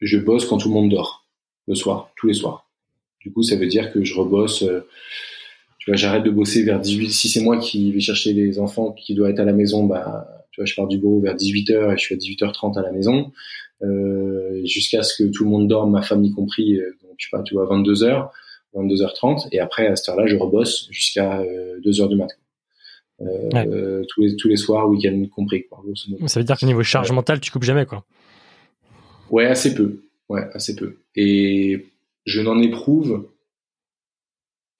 je bosse quand tout le monde dort, le soir, tous les soirs. Du coup, ça veut dire que je rebosse. tu vois, j'arrête de bosser vers 18. Si c'est moi qui vais chercher les enfants qui doivent être à la maison, bah, tu vois, je pars du bureau vers 18h et je suis à 18h30 à la maison, jusqu'à ce que tout le monde dorme, ma famille compris. donc, je sais pas, tu vois, 22h. 22h30 et après à cette heure-là je rebosse jusqu'à 2h euh, du matin. Euh, tous, les, tous les soirs, week-end compris. Quoi, ça veut dire qu'au niveau charge mentale, tu coupes jamais quoi. Ouais, assez peu. Ouais, assez peu. Et je n'en éprouve.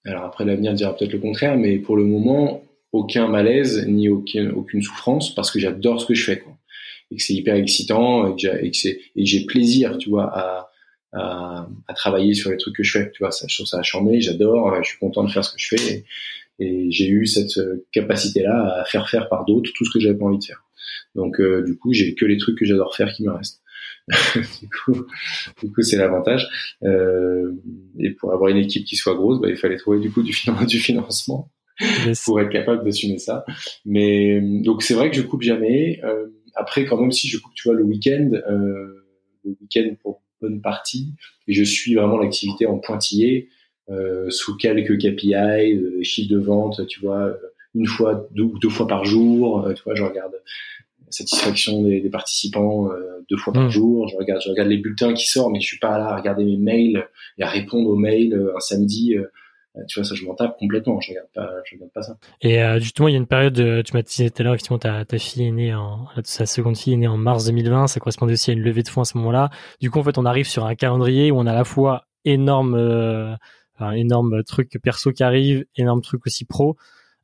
Alors après l'avenir dira peut-être le contraire, mais pour le moment aucun malaise ni aucune, aucune souffrance parce que j'adore ce que je fais quoi. Et que c'est hyper excitant et que j'ai plaisir, tu vois, à, à, à, travailler sur les trucs que je fais. Tu vois, ça, je trouve ça chambé, j'adore, je suis content de faire ce que je fais et, et j'ai eu cette euh, capacité-là à faire faire par d'autres tout ce que j'avais pas envie de faire. Donc euh, du coup, j'ai que les trucs que j'adore faire qui me restent. du coup, du coup, c'est l'avantage. Euh, et pour avoir une équipe qui soit grosse, bah, il fallait trouver du coup du, du financement pour être capable d'assumer ça. Mais donc c'est vrai que je coupe jamais. Euh, après, quand même, si je coupe, tu vois, le week-end, euh, le week-end pour bonne partie. Et je suis vraiment l'activité en pointillé, euh, sous quelques KPI, euh, chiffres de vente, tu vois, euh, une fois, deux, deux fois par jour. Euh, tu vois, je regarde la satisfaction des, des participants euh, deux fois par mmh. jour. Je regarde, je regarde les bulletins qui sortent, mais je suis pas là à regarder mes mails et à répondre aux mails un samedi euh, tu vois, ça, je m'en tape complètement. Je regarde pas, je regarde pas ça. Et euh, justement, il y a une période, euh, tu m'as dit tout à l'heure, effectivement, ta, ta fille est née en, sa seconde fille est née en mars 2020. Ça correspondait aussi à une levée de fonds à ce moment-là. Du coup, en fait, on arrive sur un calendrier où on a à la fois énorme, euh, un énorme truc perso qui arrive, énorme truc aussi pro.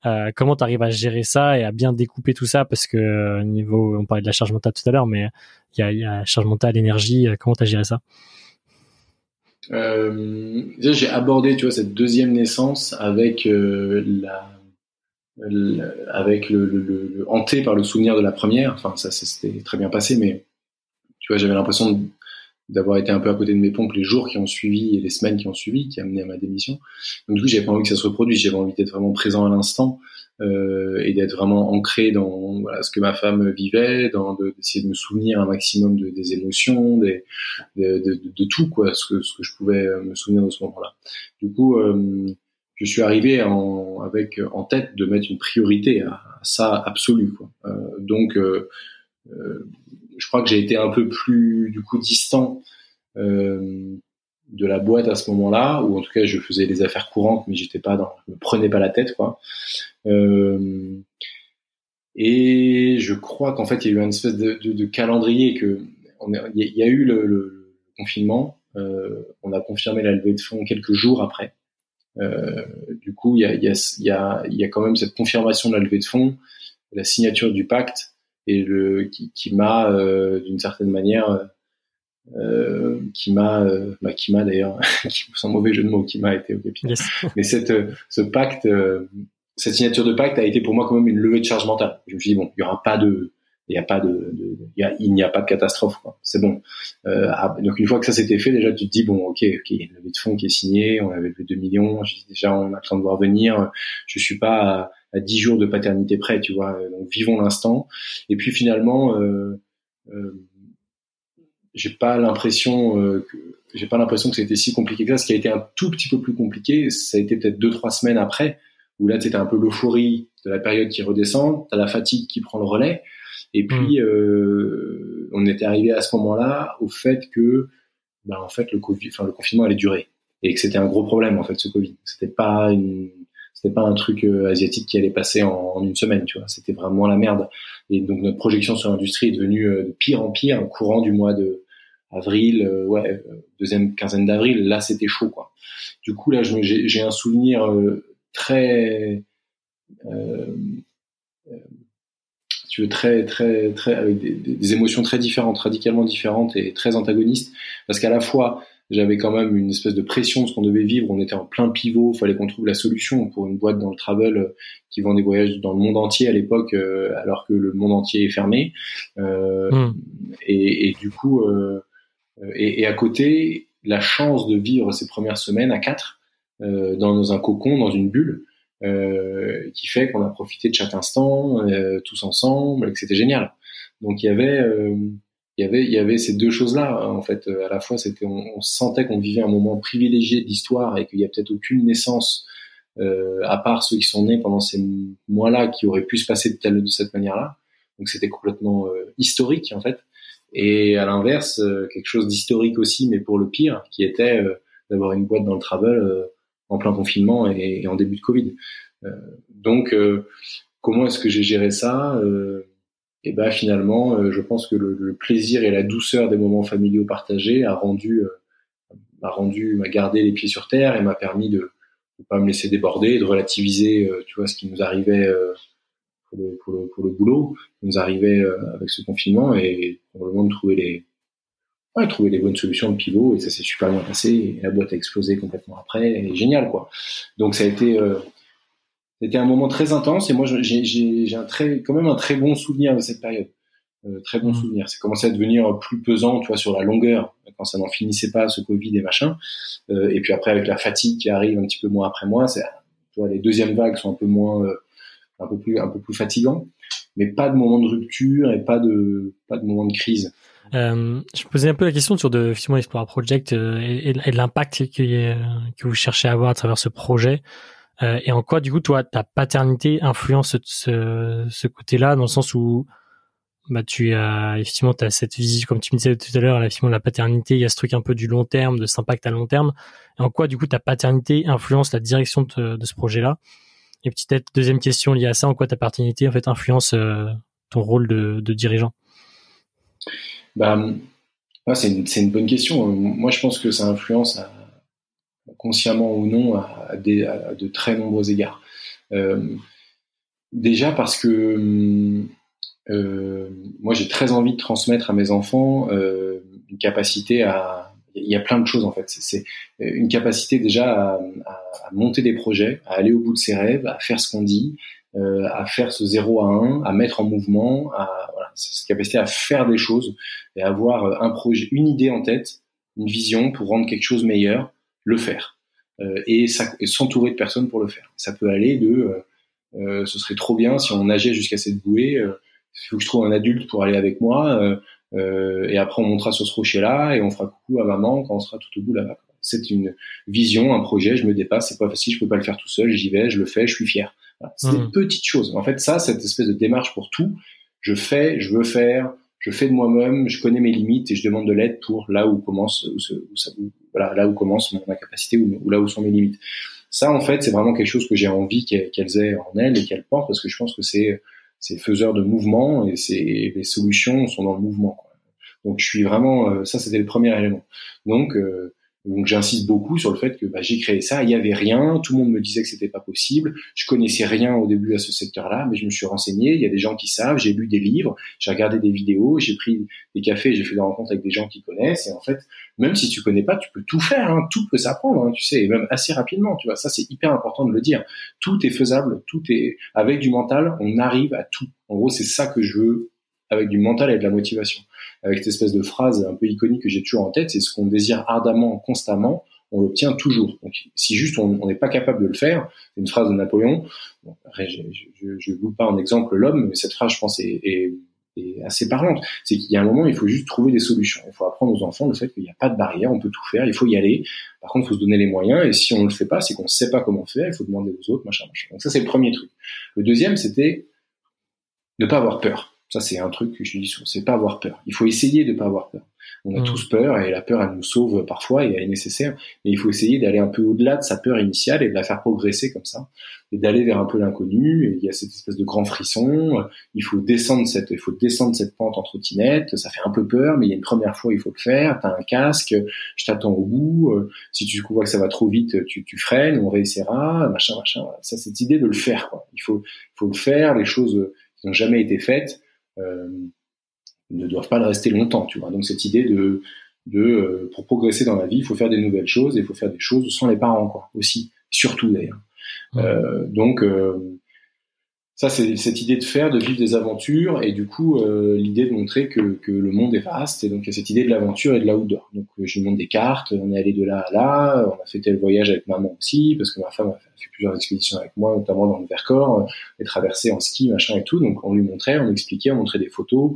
Euh, comment tu arrives à gérer ça et à bien découper tout ça? Parce que niveau, on parlait de la charge mentale tout à l'heure, mais il y a, y a charge mentale, énergie. Comment tu géré ça? euh, j'ai abordé, tu vois, cette deuxième naissance avec euh, la, avec le, le, le, hanté par le souvenir de la première. Enfin, ça, s'était très bien passé, mais tu vois, j'avais l'impression d'avoir été un peu à côté de mes pompes les jours qui ont suivi et les semaines qui ont suivi, qui a amené à ma démission. Donc, du coup, j'avais pas envie que ça se reproduise. J'avais envie d'être vraiment présent à l'instant euh, et d'être vraiment ancré dans voilà, ce que ma femme vivait, d'essayer de, me souvenir un maximum de, des émotions, des, de, de, de, tout quoi, ce que, ce que je pouvais me souvenir de ce moment-là. Du coup, euh, je suis arrivé en, avec en tête de mettre une priorité à, ça absolu. Quoi. Euh, donc, euh, euh, je crois que j'ai été un peu plus du coup distant euh, de la boîte à ce moment-là, ou en tout cas je faisais des affaires courantes, mais j'étais pas dans, je me prenais pas la tête quoi. Euh, et je crois qu'en fait il y a eu une espèce de, calendrier que il y, a eu le, confinement, euh, on a confirmé la levée de fonds quelques jours après. Du coup, il y a, a, y a quand même cette confirmation de la levée de fonds, la signature du pacte, et le qui, qui m'a euh, d'une certaine manière euh, qui m'a euh, bah, qui m'a d'ailleurs sans mauvais jeu de mots qui m'a été au capital. Mais cette ce pacte euh, cette signature de pacte a été pour moi quand même une levée de charge mentale. Je me suis dit bon il y aura pas de il n'y a pas de, de y a, il n'y a pas de catastrophe c'est bon. Euh, ah, donc une fois que ça s'était fait déjà tu te dis bon ok ok il y a une levée de fonds qui est signée on avait levé 2 millions déjà on a le temps de voir venir. Je suis pas à, à 10 jours de paternité près tu vois donc vivons l'instant et puis finalement euh, euh, j'ai pas l'impression euh, que j'ai pas l'impression que c'était si compliqué que ça. Ce qui a été un tout petit peu plus compliqué, ça a été peut-être deux trois semaines après, où là c'était un peu l'euphorie de la période qui redescend, t'as la fatigue qui prend le relais, et puis mmh. euh, on était arrivé à ce moment-là au fait que, bah, en fait le Covid, le confinement allait durer, et que c'était un gros problème en fait ce Covid. C'était pas une c'était pas un truc euh, asiatique qui allait passer en, en, une semaine, tu vois. C'était vraiment la merde. Et donc notre projection sur l'industrie est devenue euh, de pire en pire au courant du mois de avril, euh, ouais, deuxième quinzaine d'avril. Là, c'était chaud, quoi. Du coup, là, j'ai un souvenir très, tu veux, très, très, très, avec des, émotions très différentes, radicalement différentes et très antagonistes, parce qu'à la fois, j'avais quand même une espèce de pression de ce qu'on devait vivre. On était en plein pivot, il fallait qu'on trouve la solution pour une boîte dans le travel euh, qui vend des voyages dans le monde entier à l'époque, euh, alors que le monde entier est fermé. Euh, hmm. et, et, du coup, et, et, à côté, la chance de vivre ces premières semaines à quatre dans un cocon, dans une bulle, qui fait qu'on a profité de chaque instant, tous ensemble, et que c'était génial. Donc il y avait il y avait il y avait ces deux choses là en fait. À la fois c'était on, sentait qu'on vivait un moment privilégié d'histoire et qu'il y a peut-être aucune naissance euh, à part ceux qui sont nés pendant ces mois-là qui auraient pu se passer de telle de cette manière-là. Donc c'était complètement euh, historique en fait. Et à l'inverse euh, quelque chose d'historique aussi mais pour le pire qui était euh, d'avoir une boîte dans le travel euh, en plein confinement et, et, en début de Covid. Donc comment est-ce que j'ai géré ça? Et ben finalement, euh, je pense que le, plaisir et la douceur des moments familiaux partagés a rendu, euh, m'a rendu, m'a gardé les pieds sur terre et m'a permis de ne pas me laisser déborder, de relativiser, euh, tu vois, ce qui nous arrivait pour le, pour, le, pour, le, boulot, qui nous arrivait avec ce confinement et probablement de trouver les, ouais, trouver les bonnes solutions de pivot et ça s'est super bien passé la boîte a explosé complètement après et génial quoi. Donc ça a été c'était un moment très intense et moi j'ai un très quand même un très bon souvenir de cette période. Euh, très bon mmh. souvenir. C'est commencé à devenir plus pesant, tu vois, sur la longueur, quand ça n'en finissait pas, ce Covid et machin. Euh, et puis après, avec la fatigue qui arrive un petit peu moins après moi, c'est, tu vois, les deuxièmes vagues sont un peu moins, euh, un peu plus, un peu plus fatigants, mais pas de moment de rupture et pas de, pas de moment de crise. Euh, je posais un peu la question sur de effectivement Explorer Project et, l'impact que, que vous cherchez à avoir à travers ce projet. Euh, et en quoi, du coup, toi, ta paternité influence ce, côté-là, dans le sens où bah, tu as effectivement as cette vision, comme tu me disais tout à l'heure, effectivement, la paternité, il y a ce truc un peu du long terme, de cet impact à long terme. Et en quoi, du coup, ta paternité influence la direction de, ce projet-là? Et peut-être deuxième question liée à ça, en quoi ta paternité en fait influence euh, ton rôle de, dirigeant? Bah, c'est une, bonne question. Moi, je pense que ça influence à, consciemment ou non, à, à de très nombreux égards. Euh, déjà parce que euh, moi j'ai très envie de transmettre à mes enfants euh, une capacité à il y a plein de choses en fait c'est une capacité déjà à, à, à, monter des projets à aller au bout de ses rêves à faire ce qu'on dit à faire ce 0 à 1 à mettre en mouvement à cette capacité à faire des choses et avoir un projet une idée en tête une vision pour rendre quelque chose meilleur le faire euh, et, s'entourer de personnes pour le faire. Ça peut aller de euh, euh, ce serait trop bien si on nageait jusqu'à cette bouée. il faut que je trouve un adulte pour aller avec moi. et après, on montera sur ce rocher-là et on fera coucou à maman quand on sera tout au bout là-bas. C'est une vision, un projet. Je me dépasse. C'est pas facile. Je peux pas le faire tout seul. J'y vais. Je le fais. Je suis fier. C'est des mmh. petites choses. En fait, ça, cette espèce de démarche pour tout. Je fais. Je veux faire je fais de moi-même, je connais mes limites et je demande de l'aide pour là où commence, où, où, ça, voilà, là où commence ma capacité ou, là où sont mes limites. Ça, en fait, c'est vraiment quelque chose que j'ai envie qu'elles aient en elles et qu'elles portent parce que je pense que c'est c'est faiseur de mouvement et c'est les solutions sont dans le mouvement. Donc, je suis vraiment euh, ça, c'était le premier élément. Donc euh, donc j'insiste beaucoup sur le fait que bah, j'ai créé ça, il y avait rien, tout le monde me disait que c'était pas possible, je connaissais rien au début à ce secteur-là, mais je me suis renseigné, il y a des gens qui savent, j'ai lu des livres, j'ai regardé des vidéos, j'ai pris des cafés, j'ai fait des rencontres avec des gens qui connaissent, et en fait, même si tu connais pas, tu peux tout faire, hein, tout peut s'apprendre, hein, tu sais, et même assez rapidement, tu vois, ça c'est hyper important de le dire. Tout est faisable, tout est avec du mental, on arrive à tout. En gros, c'est ça que je veux avec du mental et de la motivation avec cette espèce de phrase un peu iconique que j'ai toujours en tête, c'est ce qu'on désire ardemment, constamment, on l'obtient toujours. Donc, si juste on n'est pas capable de le faire, c'est une phrase de Napoléon. Je ne vous pas en exemple l'homme, mais cette phrase, je pense, est, est, est assez parlante. C'est qu'il y a un moment, il faut juste trouver des solutions. Il faut apprendre aux enfants le fait qu'il n'y a pas de barrière, on peut tout faire, il faut y aller. Par contre, il faut se donner les moyens. Et si on ne le fait pas, c'est qu'on ne sait pas comment faire. Il faut demander aux autres, machin, machin. Donc ça, c'est le premier truc. Le deuxième, c'était ne pas avoir peur. Ça, c'est un truc que je dis souvent, c'est pas avoir peur. Il faut essayer de pas avoir peur. On a mmh. tous peur et la peur, elle nous sauve parfois et elle est nécessaire. Mais il faut essayer d'aller un peu au-delà de sa peur initiale et de la faire progresser comme ça et d'aller vers un peu l'inconnu. Il y a cette espèce de grand frisson. Il faut descendre cette, il faut descendre cette pente en trottinette. Ça fait un peu peur, mais il y a une première fois, il faut le faire. T'as un casque. Je t'attends au bout. Si tu vois que ça va trop vite, tu, tu freines. On réessayera. Machin, machin. Ça, cette idée de le faire. Quoi. Il faut, il faut le faire. Les choses qui n'ont jamais été faites ne doivent pas le rester longtemps, tu vois. Donc cette idée de de pour progresser dans la vie, il faut faire des nouvelles choses et il faut faire des choses sans les parents, quoi, aussi, surtout d'ailleurs. donc ça, c'est cette idée de faire, de vivre des aventures, et du coup, euh, l'idée de montrer que, le monde est vaste, et donc cette idée de l'aventure et de l'outdoor. Donc, euh, je lui montre des cartes, on est allé de là à là, on a fait tel voyage avec maman aussi, parce que ma femme a fait plusieurs expéditions avec moi, notamment dans le Vercors, des traversées en ski, machin et tout. Donc, on lui montrait, on expliquait, on montrait des photos.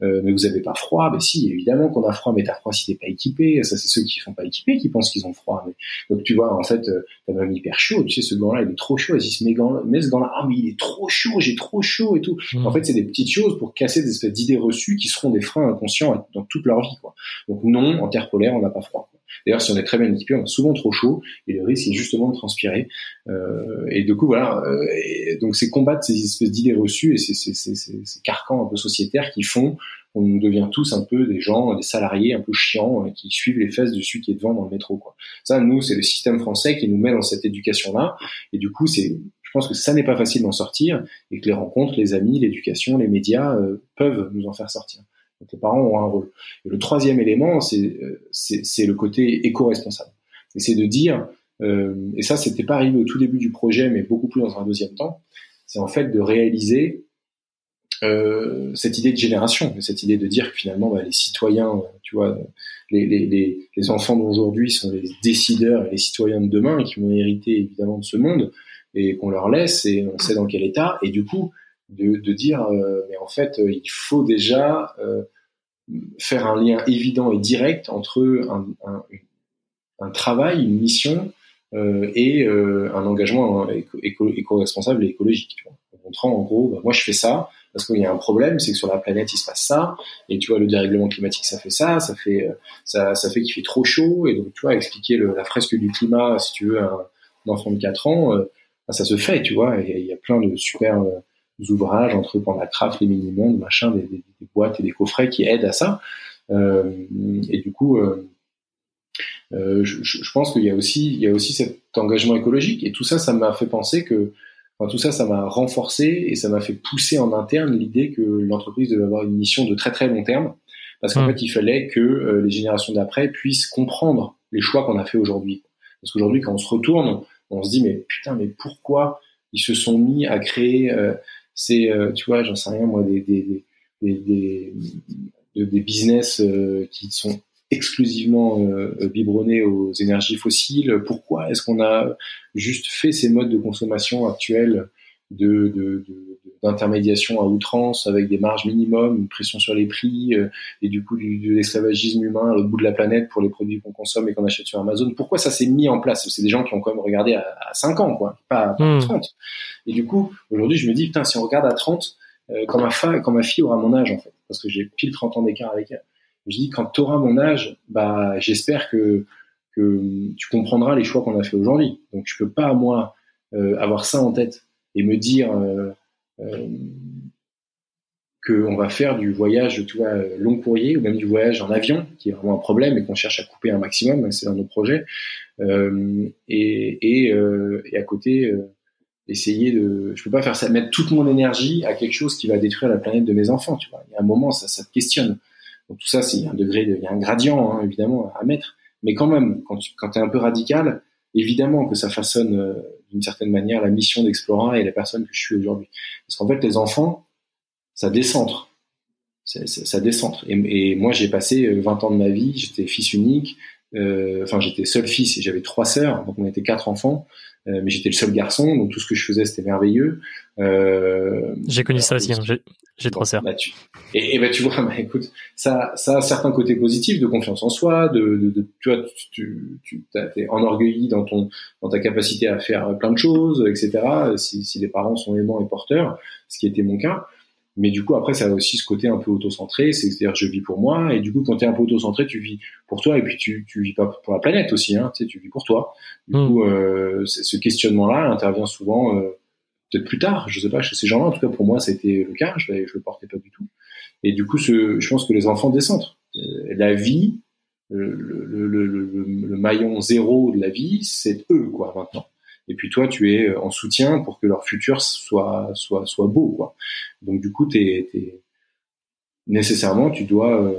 Euh, mais vous avez pas froid? Ben si, évidemment qu'on a froid, mais t'as froid si t'es pas équipé. Ça, c'est ceux qui sont pas équipés qui pensent qu'ils ont froid. Mais, donc, tu vois, en fait, t'as même hyper chaud. Tu sais, ce gant-là, il est trop chaud. Elle dit, mais, mais ce gant-là, ah, mais il est trop chaud, j'ai trop chaud et tout. Mmh. En fait, c'est des petites choses pour casser des espèces d'idées reçues qui seront des freins inconscients dans toute leur vie, quoi. Donc, non, en terre polaire, on n'a pas froid. D'ailleurs, si on est très bien équipé, on a souvent trop chaud et le risque est justement de transpirer. Euh, et du coup, voilà. Euh, et donc, c'est combattre ces espèces d'idées reçues et ces, ces, ces, ces, carcans un peu sociétaires qui font qu'on devient tous un peu des gens, des salariés un peu chiants euh, qui suivent les fesses de celui qui est devant dans le métro. Quoi. Ça, nous, c'est le système français qui nous met dans cette éducation-là. Et du coup, c'est je pense que ça n'est pas facile d'en sortir et que les rencontres, les amis, l'éducation, les médias euh, peuvent nous en faire sortir. Donc les parents ont un rôle. Et le troisième élément, euh, c'est le côté éco-responsable. Et c'est de dire, euh, et ça, c'était pas arrivé au tout début du projet, mais beaucoup plus dans un deuxième temps, c'est en fait de réaliser euh, cette idée de génération, cette idée de dire que finalement, bah, les citoyens, tu vois, les enfants d'aujourd'hui sont les décideurs et les citoyens de demain qui vont hériter évidemment de ce monde et qu'on leur laisse et on sait dans quel état. Et du coup, de, dire euh, mais en fait euh, il faut déjà euh, faire un lien évident et direct entre un, travail, une mission et un engagement éco-responsable et écologique. En montrant en gros, bah, moi je fais ça parce qu'il y a un problème, c'est que sur la planète il se passe ça, et tu vois le dérèglement climatique ça fait ça, ça fait ça, fait qu'il fait trop chaud, et donc tu vois expliquer la fresque du climat si tu veux à un, enfant de 4 ans, ça se fait, tu vois, il y, a plein de super ouvrages entre Craft, les mini-mondes, machin, des, des, des, boîtes et des coffrets qui aident à ça. Euh, et du coup, euh, euh, je, je, pense qu'il y a aussi, il y a aussi cet engagement écologique. Et tout ça, ça m'a fait penser que, enfin, tout ça, ça m'a renforcé et ça m'a fait pousser en interne l'idée que l'entreprise devait avoir une mission de très très long terme, parce qu'en mmh. fait, il fallait que euh, les générations d'après puissent comprendre les choix qu'on a fait aujourd'hui. Parce qu'aujourd'hui, quand on se retourne, on se dit mais putain, mais pourquoi ils se sont mis à créer euh, c'est, euh, tu vois, j'en sais rien, moi, des, des, des, des, des business euh, qui sont exclusivement euh, biberonnés aux énergies fossiles. Pourquoi est-ce qu'on a juste fait ces modes de consommation actuels de, de, d'intermédiation à outrance avec des marges minimum, une pression sur les prix et du coup du, de l'esclavagisme humain à l'autre bout de la planète pour les produits qu'on consomme et qu'on achète sur Amazon. Pourquoi ça s'est mis en place? C'est des gens qui ont quand même regardé à, à 5 ans, quoi, pas, à 30. Hmm. Et du coup, aujourd'hui, je me dis, putain, si on regarde à 30, euh, quand, ma fille, quand ma fille aura mon âge, en fait, parce que j'ai pile 30 ans d'écart avec elle, je dis, quand tu auras mon âge, bah, j'espère que, que tu comprendras les choix qu'on a fait aujourd'hui. Donc, je peux pas, moi, euh, avoir ça en tête et me dire euh, euh, qu'on va faire du voyage, tu vois, long courrier ou même du voyage en avion, qui est vraiment un problème et qu'on cherche à couper un maximum, c'est dans nos projets. Euh, et, à côté, essayer de, je peux pas faire ça, mettre toute mon énergie à quelque chose qui va détruire la planète de mes enfants, tu vois. Il y a un moment, ça, te questionne. Donc tout ça, un degré, de, il y a un gradient hein, évidemment à mettre, mais quand même, quand tu es un peu radical, évidemment que ça façonne d'une certaine manière la mission d'Explora et la personne que je suis aujourd'hui. Parce qu'en fait, les enfants, ça décentre, ça, ça, décentre. Et, moi, j'ai passé 20 euh, ans de ma vie, j'étais fils unique, enfin j'étais seul fils et j'avais trois sœurs, donc on était quatre enfants. Euh, mais j'étais le seul garçon, donc tout ce que je faisais c'était merveilleux. Euh, j'ai connu ça aussi, hein. j'ai trois sœurs. Bah, et, et bah, tu vois, bah, écoute, ça, ça a certains côtés positifs de confiance en soi, de, de, de tu vois, tu, tu es enorgueilli dans ton, dans ta capacité à faire plein de choses, etc. Si, si les parents sont aimants et porteurs, ce qui était mon cas. Mais du coup, après, ça a aussi ce côté un peu auto-centré, c'est-à-dire je vis pour moi, et du coup, quand tu es un peu auto-centré, tu vis pour toi, et puis tu, tu vis pas pour la planète aussi, hein, tu sais, tu vis pour toi. Du hmm. coup, euh, ce questionnement-là intervient souvent euh, peut-être plus tard, je sais pas, chez ces gens-là, en tout cas pour moi, c'était le cas, je, je le portais pas du tout. Et du coup, ce, je pense que les enfants descendent. Euh, la vie, le, le, le, le, maillon zéro de la vie, c'est eux, quoi, maintenant et puis toi tu es en soutien pour que leur futur soit soit soit beau quoi donc du coup t'es nécessairement, tu dois,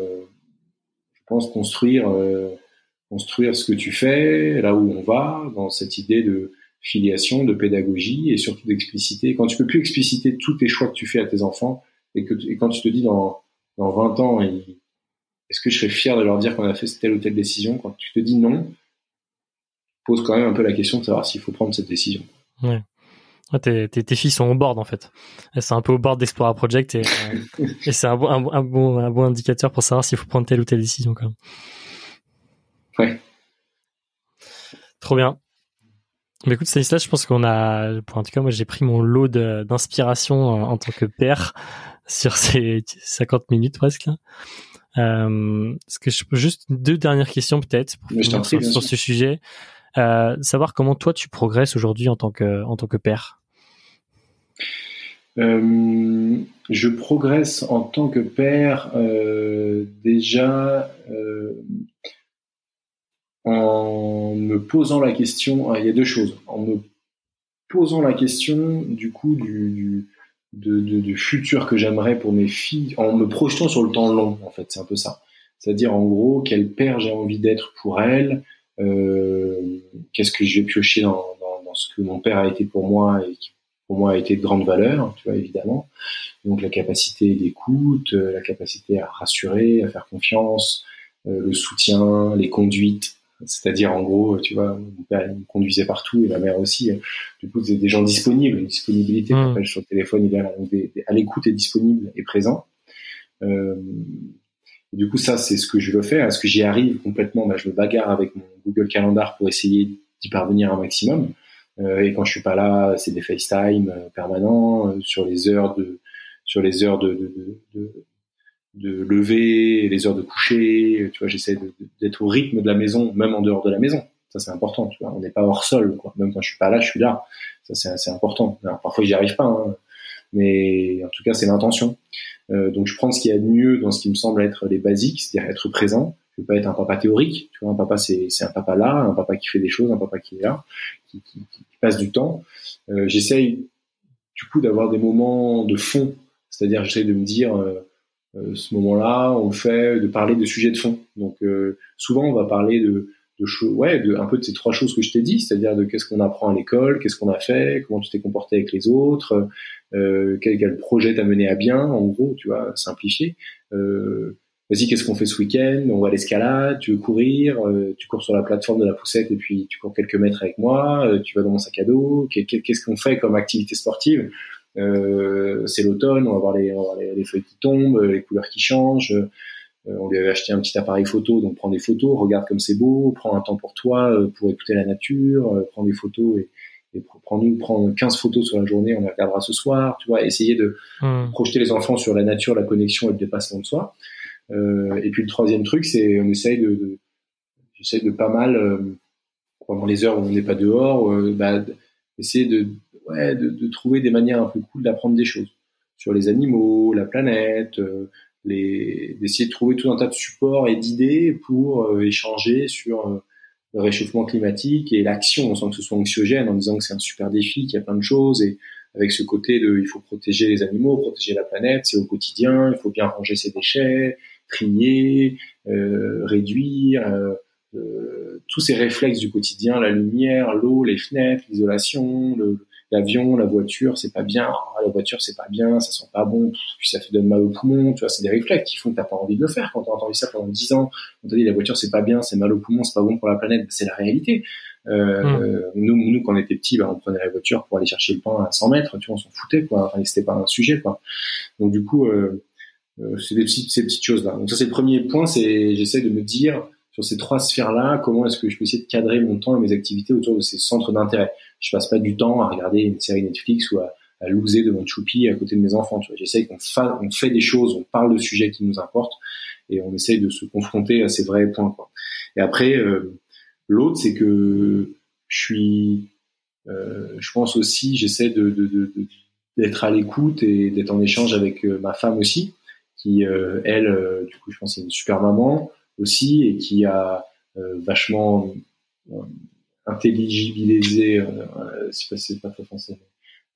je pense, construire, construire ce que tu fais, là où on va, dans cette idée de filiation, de pédagogie et surtout d'expliciter. Quand tu peux plus expliciter tous tes choix que tu fais à tes enfants et que et quand tu te dis dans, dans 20 ans, est-ce que je serais fier de leur dire qu'on a fait telle ou telle décision Quand tu te dis non, pose quand même un peu la question de savoir s'il faut prendre cette décision. Ouais. tes, tes, filles sont au board en fait. Elles sont un peu au board d'Explora Project et, euh, et c'est un, bon, un, bon, un bon indicateur pour savoir s'il faut prendre telle ou telle décision quand même. Ouais. Trop bien. Mais écoute, Stanislas, je pense qu'on a, pour en tout cas, moi, j'ai pris mon lot d'inspiration en tant que père sur ces 50 minutes presque. Euh, ce que je, juste deux dernières questions peut-être sur, sur ce sujet? Euh, savoir comment toi tu progresses aujourd'hui en tant que en tant que père. Euh, je progresse en tant que père euh, déjà en me posant la question, il y a deux choses, en me posant la question du coup du, de, du futur que j'aimerais pour mes filles, en me projetant sur le temps long en fait, c'est un peu ça. C'est-à-dire en gros quel père j'ai envie d'être pour elles, qu'est-ce que je vais piocher dans, dans, dans, ce que mon père a été pour moi et qui pour moi a été de grande valeur, tu vois évidemment. Donc la capacité d'écoute, euh, la capacité à rassurer, à faire confiance, euh, le soutien, les conduites, c'est-à-dire, en gros, tu vois, mon père me conduisait partout et ma mère aussi. Du coup, c'est des gens disponibles, une disponibilité. Mmh. sur le téléphone, il est à l'écoute et disponible et présent. Euh, du coup, ça, c'est ce que je veux faire. Est-ce que j'y arrive complètement? Bah, Je me bagarre avec mon Google Calendar pour essayer d'y parvenir un maximum. Euh, et quand je suis pas là, c'est des FaceTime euh, permanents euh, sur les heures de sur les heures de, de, de, de lever, les heures de coucher. Tu vois, j'essaie d'être au rythme de la maison, même en dehors de la maison. Ça, c'est important. Tu vois, on n'est pas hors sol. Quoi. Même quand je suis pas là, je suis là. Ça, c'est important. Alors, parfois, j'y arrive pas, hein, mais en tout cas, c'est l'intention. Euh, donc, je prends ce qu'il y a de mieux dans ce qui me semble être les basiques, c'est-à-dire être présent. Je veux pas être un papa théorique. Tu vois, un papa, c'est un papa là, un papa qui fait des choses, un papa qui est là, qui, qui, qui passe du temps. Euh, j'essaye, du coup, d'avoir des moments de fond. C'est-à-dire, j'essaie de me dire. Euh, euh, ce moment-là, on fait de parler de sujets de fond. Donc euh, souvent, on va parler de, de choses, ouais, de un peu de ces trois choses que je t'ai dit, c'est-à-dire de qu'est-ce qu'on apprend à l'école, qu'est-ce qu'on a fait, comment tu t'es comporté avec les autres, euh, quel, quel projet t'as mené à bien, en gros, tu vois, simplifié. Euh, Vas-y, qu'est-ce qu'on fait ce week-end? On va à l'escalade, tu veux courir, euh, tu cours sur la plateforme de la poussette et puis tu cours quelques mètres avec moi, tu vas dans mon sac à dos, qu'est-ce qu'on fait comme activité sportive? Euh, c'est l'automne, on va voir les, les, feuilles qui tombent, les couleurs qui changent. Euh, on lui avait acheté un petit appareil photo, donc prends des photos, regarde comme c'est beau, prends un temps pour toi, euh, pour écouter la nature, prends des photos et, et prends-nous, prends 15 photos sur la journée, on les regardera ce soir, tu vois, essayer de hmm. projeter les enfants sur la nature, la connexion et le dépassement de soi. Euh, et puis le troisième truc, c'est on essaye de, de j'essaie de pas mal, pendant les heures où on n'est pas dehors, bah, essayer de ouais, de, de, trouver des manières un peu cool d'apprendre des choses sur les animaux, la planète, euh, les, d'essayer de trouver tout un tas de supports et d'idées pour euh, échanger sur euh, le réchauffement climatique et l'action, sans que ce soit anxiogène, en disant que c'est un super défi, qu'il y a plein de choses, et avec ce côté de il faut protéger les animaux, protéger la planète, c'est au quotidien, il faut bien ranger ses déchets, trier, réduire, tous ces réflexes du quotidien, la lumière, l'eau, les fenêtres, l'isolation, le, l'avion, la voiture, c'est pas bien, ah, la voiture, c'est pas bien, ça sent pas bon, puis ça fait donne mal au poumon, tu vois, c'est des réflexes qui font que t'as pas envie de le faire. Quand t'as entendu ça pendant 10 ans, on t'a dit la voiture, c'est pas bien, c'est mal au poumon, c'est pas bon pour la planète, c'est la réalité. Euh, mmh. Nous, nous, quand on était petits, bah, on prenait la voiture pour aller chercher le pain à 100 mètres, tu vois, on s'en foutait, quoi. Enfin, c'était pas un sujet, quoi. Donc, du coup, euh, euh, c'est des petites, ces petites choses-là. Donc, ça, c'est le premier point, c'est, j'essaie de me dire, sur ces trois sphères-là, comment est-ce que je peux essayer de cadrer mon temps et mes activités autour de ces centres d'intérêt? Je passe pas du temps à regarder une série Netflix ou à, à devant Choupi à côté de mes enfants. J'essaye qu'on fa on fait des choses, on parle de sujets qui nous importent et on essaye de se confronter à ces vrais points. Et après, euh, l'autre, c'est que je suis, euh, je pense aussi, j'essaie d'être à l'écoute et d'être en échange avec euh, ma femme aussi, qui elle, du coup, je pense, c'est une super maman aussi et qui a vachement intelligibiliser, euh, euh c'est pas, très français,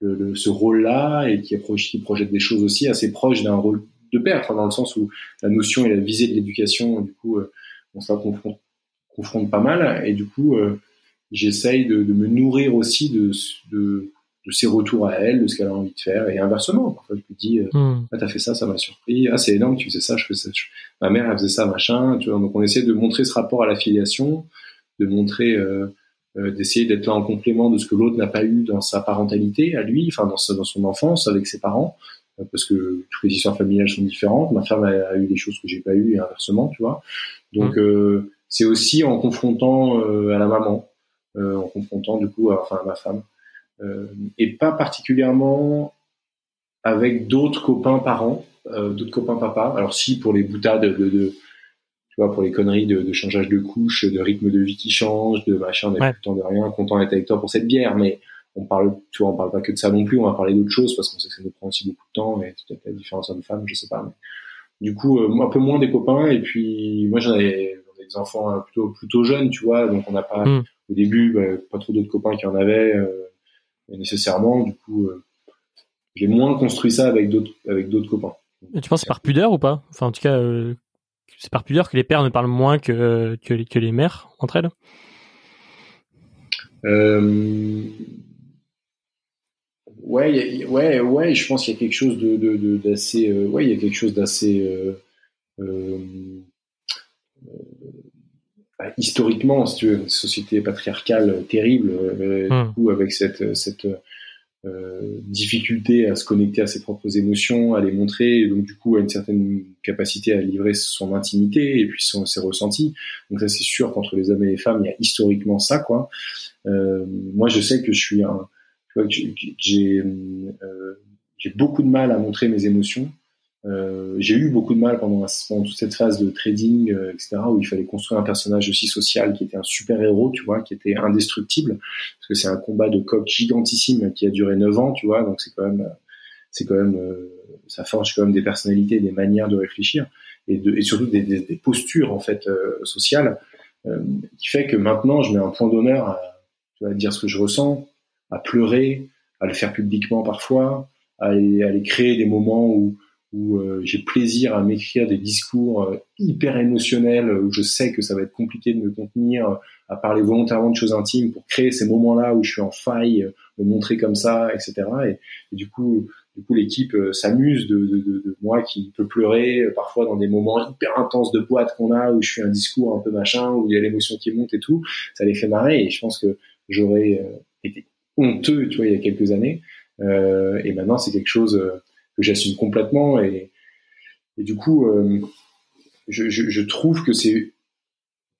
ce rôle-là et qui, projette des choses aussi assez proches d'un rôle de pair, dans le sens où la notion et la visée de l'éducation, du coup, on se confronte, confronte pas mal, et du coup, j'essaye de, me nourrir aussi de, de, ses retours à elle, de ce qu'elle a envie de faire, et inversement. Parfois, je lui dis, euh, hmm. ah, t'as fait ça, ça m'a surpris. Ah, c'est énorme, tu faisais ça, je fais ça. Ma mère, elle faisait ça, machin. Tu vois, donc, on essaie de montrer ce rapport à l'affiliation, de montrer, euh, euh, d'essayer d'être là en complément de ce que l'autre n'a pas eu dans sa parentalité, à lui, enfin, dans, dans son enfance, avec ses parents, euh, parce que toutes les histoires familiales sont différentes. Ma femme a, eu des choses que j'ai pas eues, et inversement, tu vois. Donc, hmm. c'est aussi en confrontant à la maman euh, en confrontant du coup, enfin ma femme, euh, et pas particulièrement avec d'autres copains parents, euh, d'autres copains papa. Alors si pour les boutades de, de tu vois, pour les conneries de, de, changeage de couche, de rythme de vie qui change, de machin, on est content de rien, content d'être avec toi pour cette bière, mais on parle, tu vois, on parle pas que de ça non plus, on va parler d'autres choses parce qu'on sait que ça nous prend aussi beaucoup de temps et peut-être la différence homme-femme, je sais pas. Mais... Du coup, un peu moins des copains et puis moi j'en ai, des enfants plutôt plutôt jeunes, tu vois, donc on n'a pas, hmm au début, bah, pas trop d'autres copains qui en avaient euh, nécessairement. Du coup, euh, j'ai moins construit ça avec d'autres avec d'autres copains. tu penses c'est par pudeur ou pas? Enfin, en tout cas, euh, c'est par pudeur que les pères ne parlent moins que que les, que les mères entre elles? ouais, ouais, ouais. Je pense qu'il y a quelque chose de d'assez. ouais, il y a quelque chose d'assez historiquement, si tu veux, une société patriarcale terrible, euh, du hmm. coup, avec cette, cette euh, difficulté à se connecter à ses propres émotions, à les montrer, et donc du coup à une certaine capacité à livrer son intimité et puis son, ses ressentis. Donc ça c'est sûr qu'entre les hommes et les femmes, il y a historiquement ça quoi. Euh, moi je sais que je suis un, tu vois, j'ai euh, j'ai beaucoup de mal à montrer mes émotions. Euh, j'ai eu beaucoup de mal pendant, toute cette phase de trading, euh, etc., où il fallait construire un personnage aussi social qui était un super héros, tu vois, qui était indestructible, parce que c'est un combat de coq gigantissime qui a duré 9 ans, tu vois, donc c'est quand même, c'est quand même, euh, ça forge quand même des personnalités, des manières de réfléchir, et, de, et surtout des, des, des postures en fait sociales, qui fait que maintenant je mets un point d'honneur à, vois, dire ce que je ressens, à pleurer, à le faire publiquement parfois, à aller, à aller créer des moments où où euh, j'ai plaisir à m'écrire des discours euh, hyper émotionnels, où je sais que ça va être compliqué de me contenir, euh, à parler volontairement de choses intimes pour créer ces moments-là où je suis en faille, me montrer comme ça, etc. Et, du coup, du coup, l'équipe s'amuse de, de, de, de, moi qui peut pleurer parfois dans des moments hyper intenses de boîte qu'on a, où je fais un discours un peu machin, où il y a l'émotion qui monte et tout. Ça les fait marrer et je pense que j'aurais été honteux, tu vois, il y a quelques années. Euh, et maintenant, c'est quelque chose que j'assume complètement et, et du coup euh, je, je, je, trouve que c'est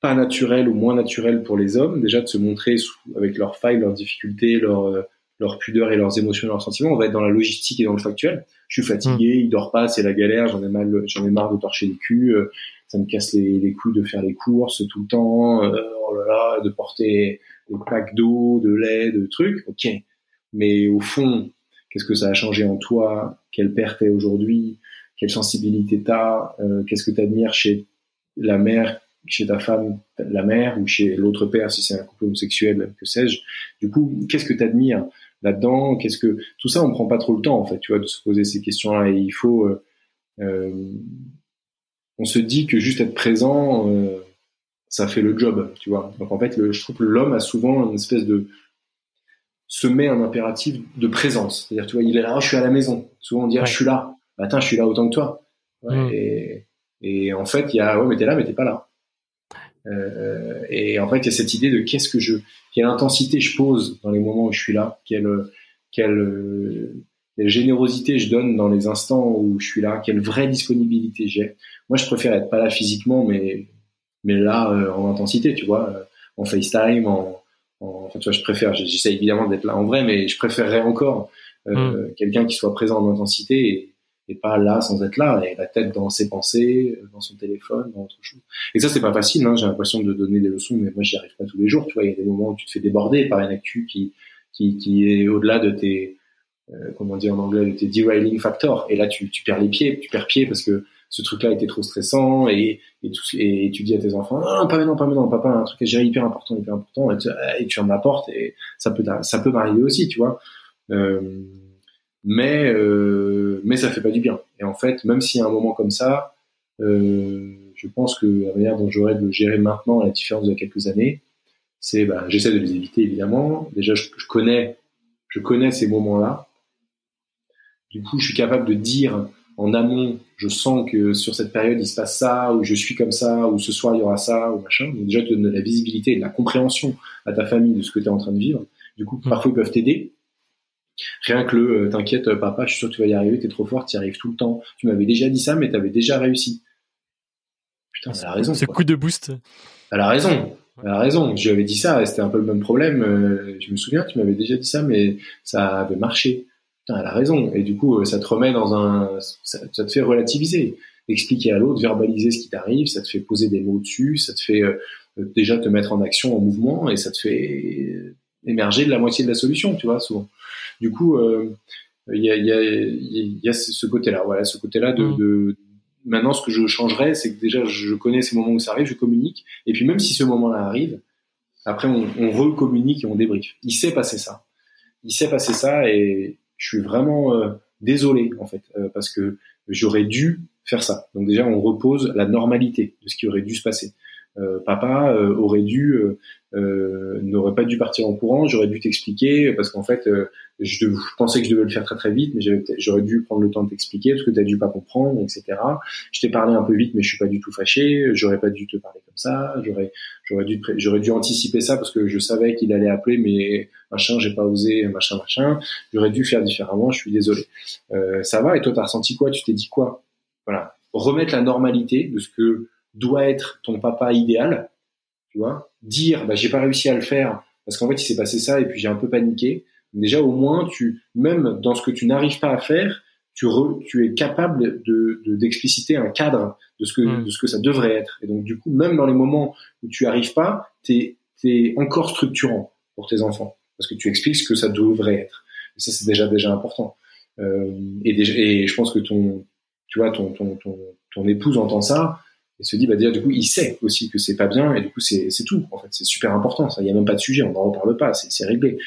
pas naturel ou moins naturel pour les hommes déjà de se montrer sous, avec leurs failles, leurs difficultés, leurs euh, leur pudeur et leurs émotions, leurs sentiments. On va être dans la logistique et dans le factuel. Je suis fatigué, mmh. il dort pas, c'est la galère, j'en ai mal, j'en ai marre de torcher les culs, euh, ça me casse les, les couilles de faire les courses tout le temps, euh, oh là là, de porter des packs d'eau, de lait, de trucs. Ok, mais au fond, qu'est-ce que ça a changé en toi, quelle père t'es aujourd'hui, quelle sensibilité t'as, euh, qu'est-ce que t'admires chez la mère, chez ta femme, la mère, ou chez l'autre père si c'est un couple homosexuel, que sais-je? Du coup, qu'est-ce que t'admires là-dedans? Qu'est-ce que tout ça, on prend pas trop le temps en fait, tu vois, de se poser ces questions-là. Et il faut, euh, euh, on se dit que juste être présent, ça fait le job, tu vois? Donc en fait, je trouve que l'homme a souvent une espèce de se met un impératif de présence. C'est-à-dire, tu vois, il est là, je suis à la maison. Souvent, on dit, ah, je suis là. Bah, attends, je suis là autant que toi. Mm. Et, et, en fait, il y a, ouais, mais t'es là, mais t'es pas là. Euh, et en fait, il y a cette idée de qu'est-ce que je, quelle intensité je pose dans les moments où je suis là, quelle, quelle, quelle générosité je donne dans les instants où je suis là, quelle vraie disponibilité j'ai. Moi, je préfère être pas là physiquement, mais, mais là, euh, en intensité, tu vois, euh, en FaceTime, en, Enfin, tu vois, je préfère, j'essaie évidemment d'être là en vrai, mais je préférerais encore euh, mm. quelqu'un qui soit présent en intensité et, et, pas là sans être là, et la tête dans ses pensées, dans son téléphone, dans autre chose. Et ça, c'est pas facile. Hein, J'ai l'impression de donner des leçons, mais moi, j'y arrive pas tous les jours. Tu vois, il y a des moments où tu te fais déborder par une actu qui qui, qui est au-delà de tes euh, comment dire en anglais, de tes derailing factors. Et là, tu, tu perds les pieds, tu perds pied parce que ce truc-là était trop stressant et, et, tu dis à tes enfants non, pas maintenant pas maintenant papa un truc est hyper important hyper important et tu, et tu en apportes et ça peut ça peut m'arriver aussi tu vois euh, mais euh, mais ça fait pas du bien. Et en fait, même s'il y a un moment comme ça, euh, je pense que la manière dont j'aurais de le gérer maintenant, à la différence de quelques années, c'est bah, j'essaie de les éviter évidemment. Déjà, je connais je connais ces moments-là. Du coup, je suis capable de dire en amont, je sens que sur cette période il se passe ça, ou je suis comme ça, ou ce soir il y aura ça, ou machin. Donc déjà, te donner de la visibilité et de la compréhension à ta famille de ce que tu es en train de vivre. Du coup, mmh. parfois ils peuvent t'aider. Rien que le euh, t'inquiète, euh, papa, je suis sûr que tu vas y arriver, t'es trop fort, tu y arrives tout le temps. Tu m'avais déjà dit ça, mais t'avais déjà réussi. Putain, elle a raison. Ce coup de boost. Elle a raison. Elle a raison. Je lui avais dit ça, c'était un peu le même problème. Euh, je me souviens, tu m'avais déjà dit ça, mais ça avait marché. Putain, elle a raison. Et du coup, ça te remet dans un, ça, te fait relativiser, expliquer à l'autre, verbaliser ce qui t'arrive, ça te fait poser des mots dessus, ça te fait déjà te mettre en action, en mouvement, et ça te fait émerger de la moitié de la solution, tu vois, souvent. Du coup, euh, il y, a, y, a, y, a, ce côté-là, voilà, ce côté-là de, mm. de, Maintenant, ce que je changerais, c'est que déjà, je connais ces moments où ça arrive, je communique, et puis même si ce moment-là arrive, après, on, on recommunique et on débriefe. Il s'est passé ça. Il s'est passé ça, et je suis vraiment euh, désolé, en fait, euh, parce que j'aurais dû faire ça. Donc déjà, on repose la normalité de ce qui aurait dû se passer. Euh, papa euh, aurait dû euh, n'aurait pas dû partir en courant, j'aurais dû t'expliquer parce qu'en fait je, pensais que je devais le faire très très vite, mais j'aurais dû prendre le temps de t'expliquer parce que tu as dû pas comprendre, etc. Je t'ai parlé un peu vite, mais je suis pas du tout fâché. J'aurais pas dû te parler comme ça. J'aurais j'aurais dû j'aurais dû anticiper ça parce que je savais qu'il allait appeler, mais machin, j'ai pas osé, machin machin. J'aurais dû faire différemment. Je suis désolé. Euh, ça va. Et toi, t'as ressenti quoi? Tu t'es dit quoi? Voilà. Remettre la normalité de ce que doit être ton papa idéal, tu vois, dire bah j'ai pas réussi à le faire parce qu'en fait il s'est passé ça et puis j'ai un peu paniqué. Déjà au moins tu même dans ce que tu n'arrives pas à faire, tu, tu es capable de d'expliciter un cadre de ce que mm. de ce que ça devrait être. Et donc du coup même dans les moments où tu arrives pas, t'es es encore structurant pour tes enfants parce que tu expliques ce que ça devrait être. Et ça c'est déjà déjà important. Euh, et, déjà, et je pense que ton tu vois ton ton ton, ton épouse entend ça et se dit bah déjà du coup il sait aussi que c'est pas bien et du coup c'est tout en fait. C'est super important ça. Il y a même pas de sujet on n'en reparle pas c'est réglé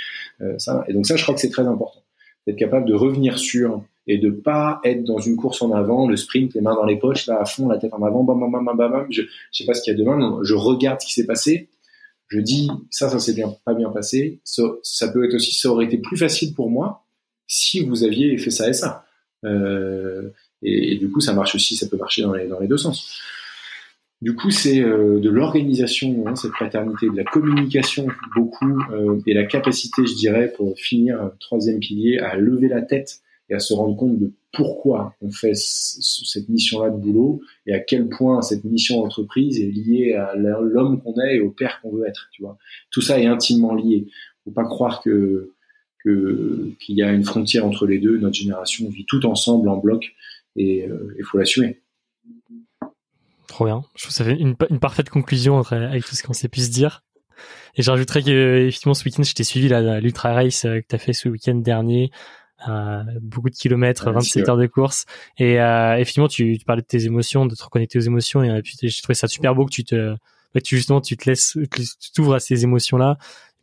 euh, ça. Et donc ça je crois que c'est très important d'être capable de revenir sur et de pas être dans une course en avant le sprint les mains dans les poches là à fond la tête en avant bam bam bam bam bam je, je sais pas ce qu'il y a demain je regarde ce qui s'est passé. Je dis ça ça s'est bien pas bien passé. Ça, ça peut être aussi ça aurait été plus facile pour moi si vous aviez fait ça et ça. Euh, et, et, du coup ça marche aussi ça peut marcher dans les dans les deux sens du coup, c'est euh, de l'organisation, hein, cette paternité, de la communication beaucoup, euh, et la capacité, je dirais, pour finir, euh, troisième pilier, à lever la tête et à se rendre compte de pourquoi on fait cette mission-là de boulot et à quel point cette mission d'entreprise est liée à l'homme qu'on est et au père qu'on veut être. Tu vois, tout ça est intimement lié. Faut pas croire que qu'il y a une frontière entre les deux. Notre génération vit tout ensemble en bloc et il faut l'assumer. Trop bien. Je trouve que ça fait une, parfaite conclusion entre, avec tout ce qu'on s'est pu se dire. Et j'ajouterais que effectivement ce week-end, je t'ai suivi l'ultra race euh, que tu as fait ce week-end dernier. Euh, beaucoup de kilomètres, 27 heures de course. Et euh, effectivement, tu, tu, parlais de tes émotions, de te reconnecter aux émotions. Et puis j'ai trouvé ça super beau que tu te, bah, tu justement, tu te laisses, tu t'ouvres à ces émotions-là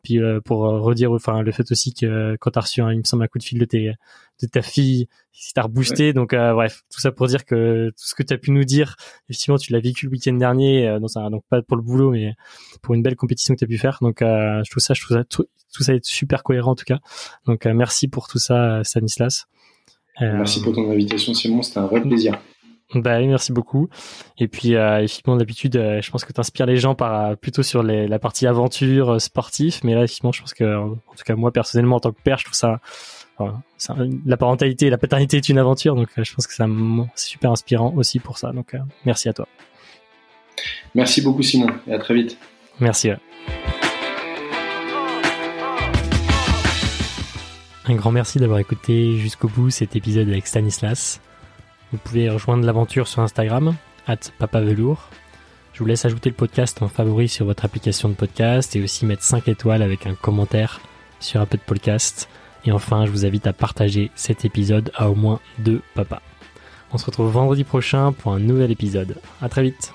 puis euh, pour euh, redire, enfin le fait aussi que euh, quand t'as reçu, un, il me semble un coup de fil de, tes, de ta fille, si t'as reboosté. Donc bref, tout ça pour dire que tout ce que tu as pu nous dire, effectivement, tu l'as vécu le week-end dernier, dans un, donc pas pour le boulot, mais pour une belle compétition que tu as pu faire. Donc je trouve ça, je trouve ça tout, tout ça est super cohérent en tout cas. Donc merci pour tout ça, Stanislas. Merci pour ton invitation, Simon. C'était un vrai plaisir. Bah oui, merci beaucoup. Et puis euh, effectivement d'habitude, euh, je pense que tu inspires les gens par euh, plutôt sur les, la partie aventure sportif, mais là effectivement, je pense que en tout cas moi personnellement en tant que père, je trouve ça, la parentalité, la paternité est une aventure, donc je pense que c'est super inspirant aussi pour ça. Donc merci à toi. Merci beaucoup Simon et à très vite. Merci. Un grand merci d'avoir écouté jusqu'au bout cet épisode avec Stanislas. Vous pouvez rejoindre l'aventure sur Instagram, at papavelour. Je vous laisse ajouter le podcast en favori sur votre application de podcast et aussi mettre 5 étoiles avec un commentaire sur un peu de podcast. Et enfin, je vous invite à partager cet épisode à au moins deux papas. On se retrouve vendredi prochain pour un nouvel épisode. À très vite.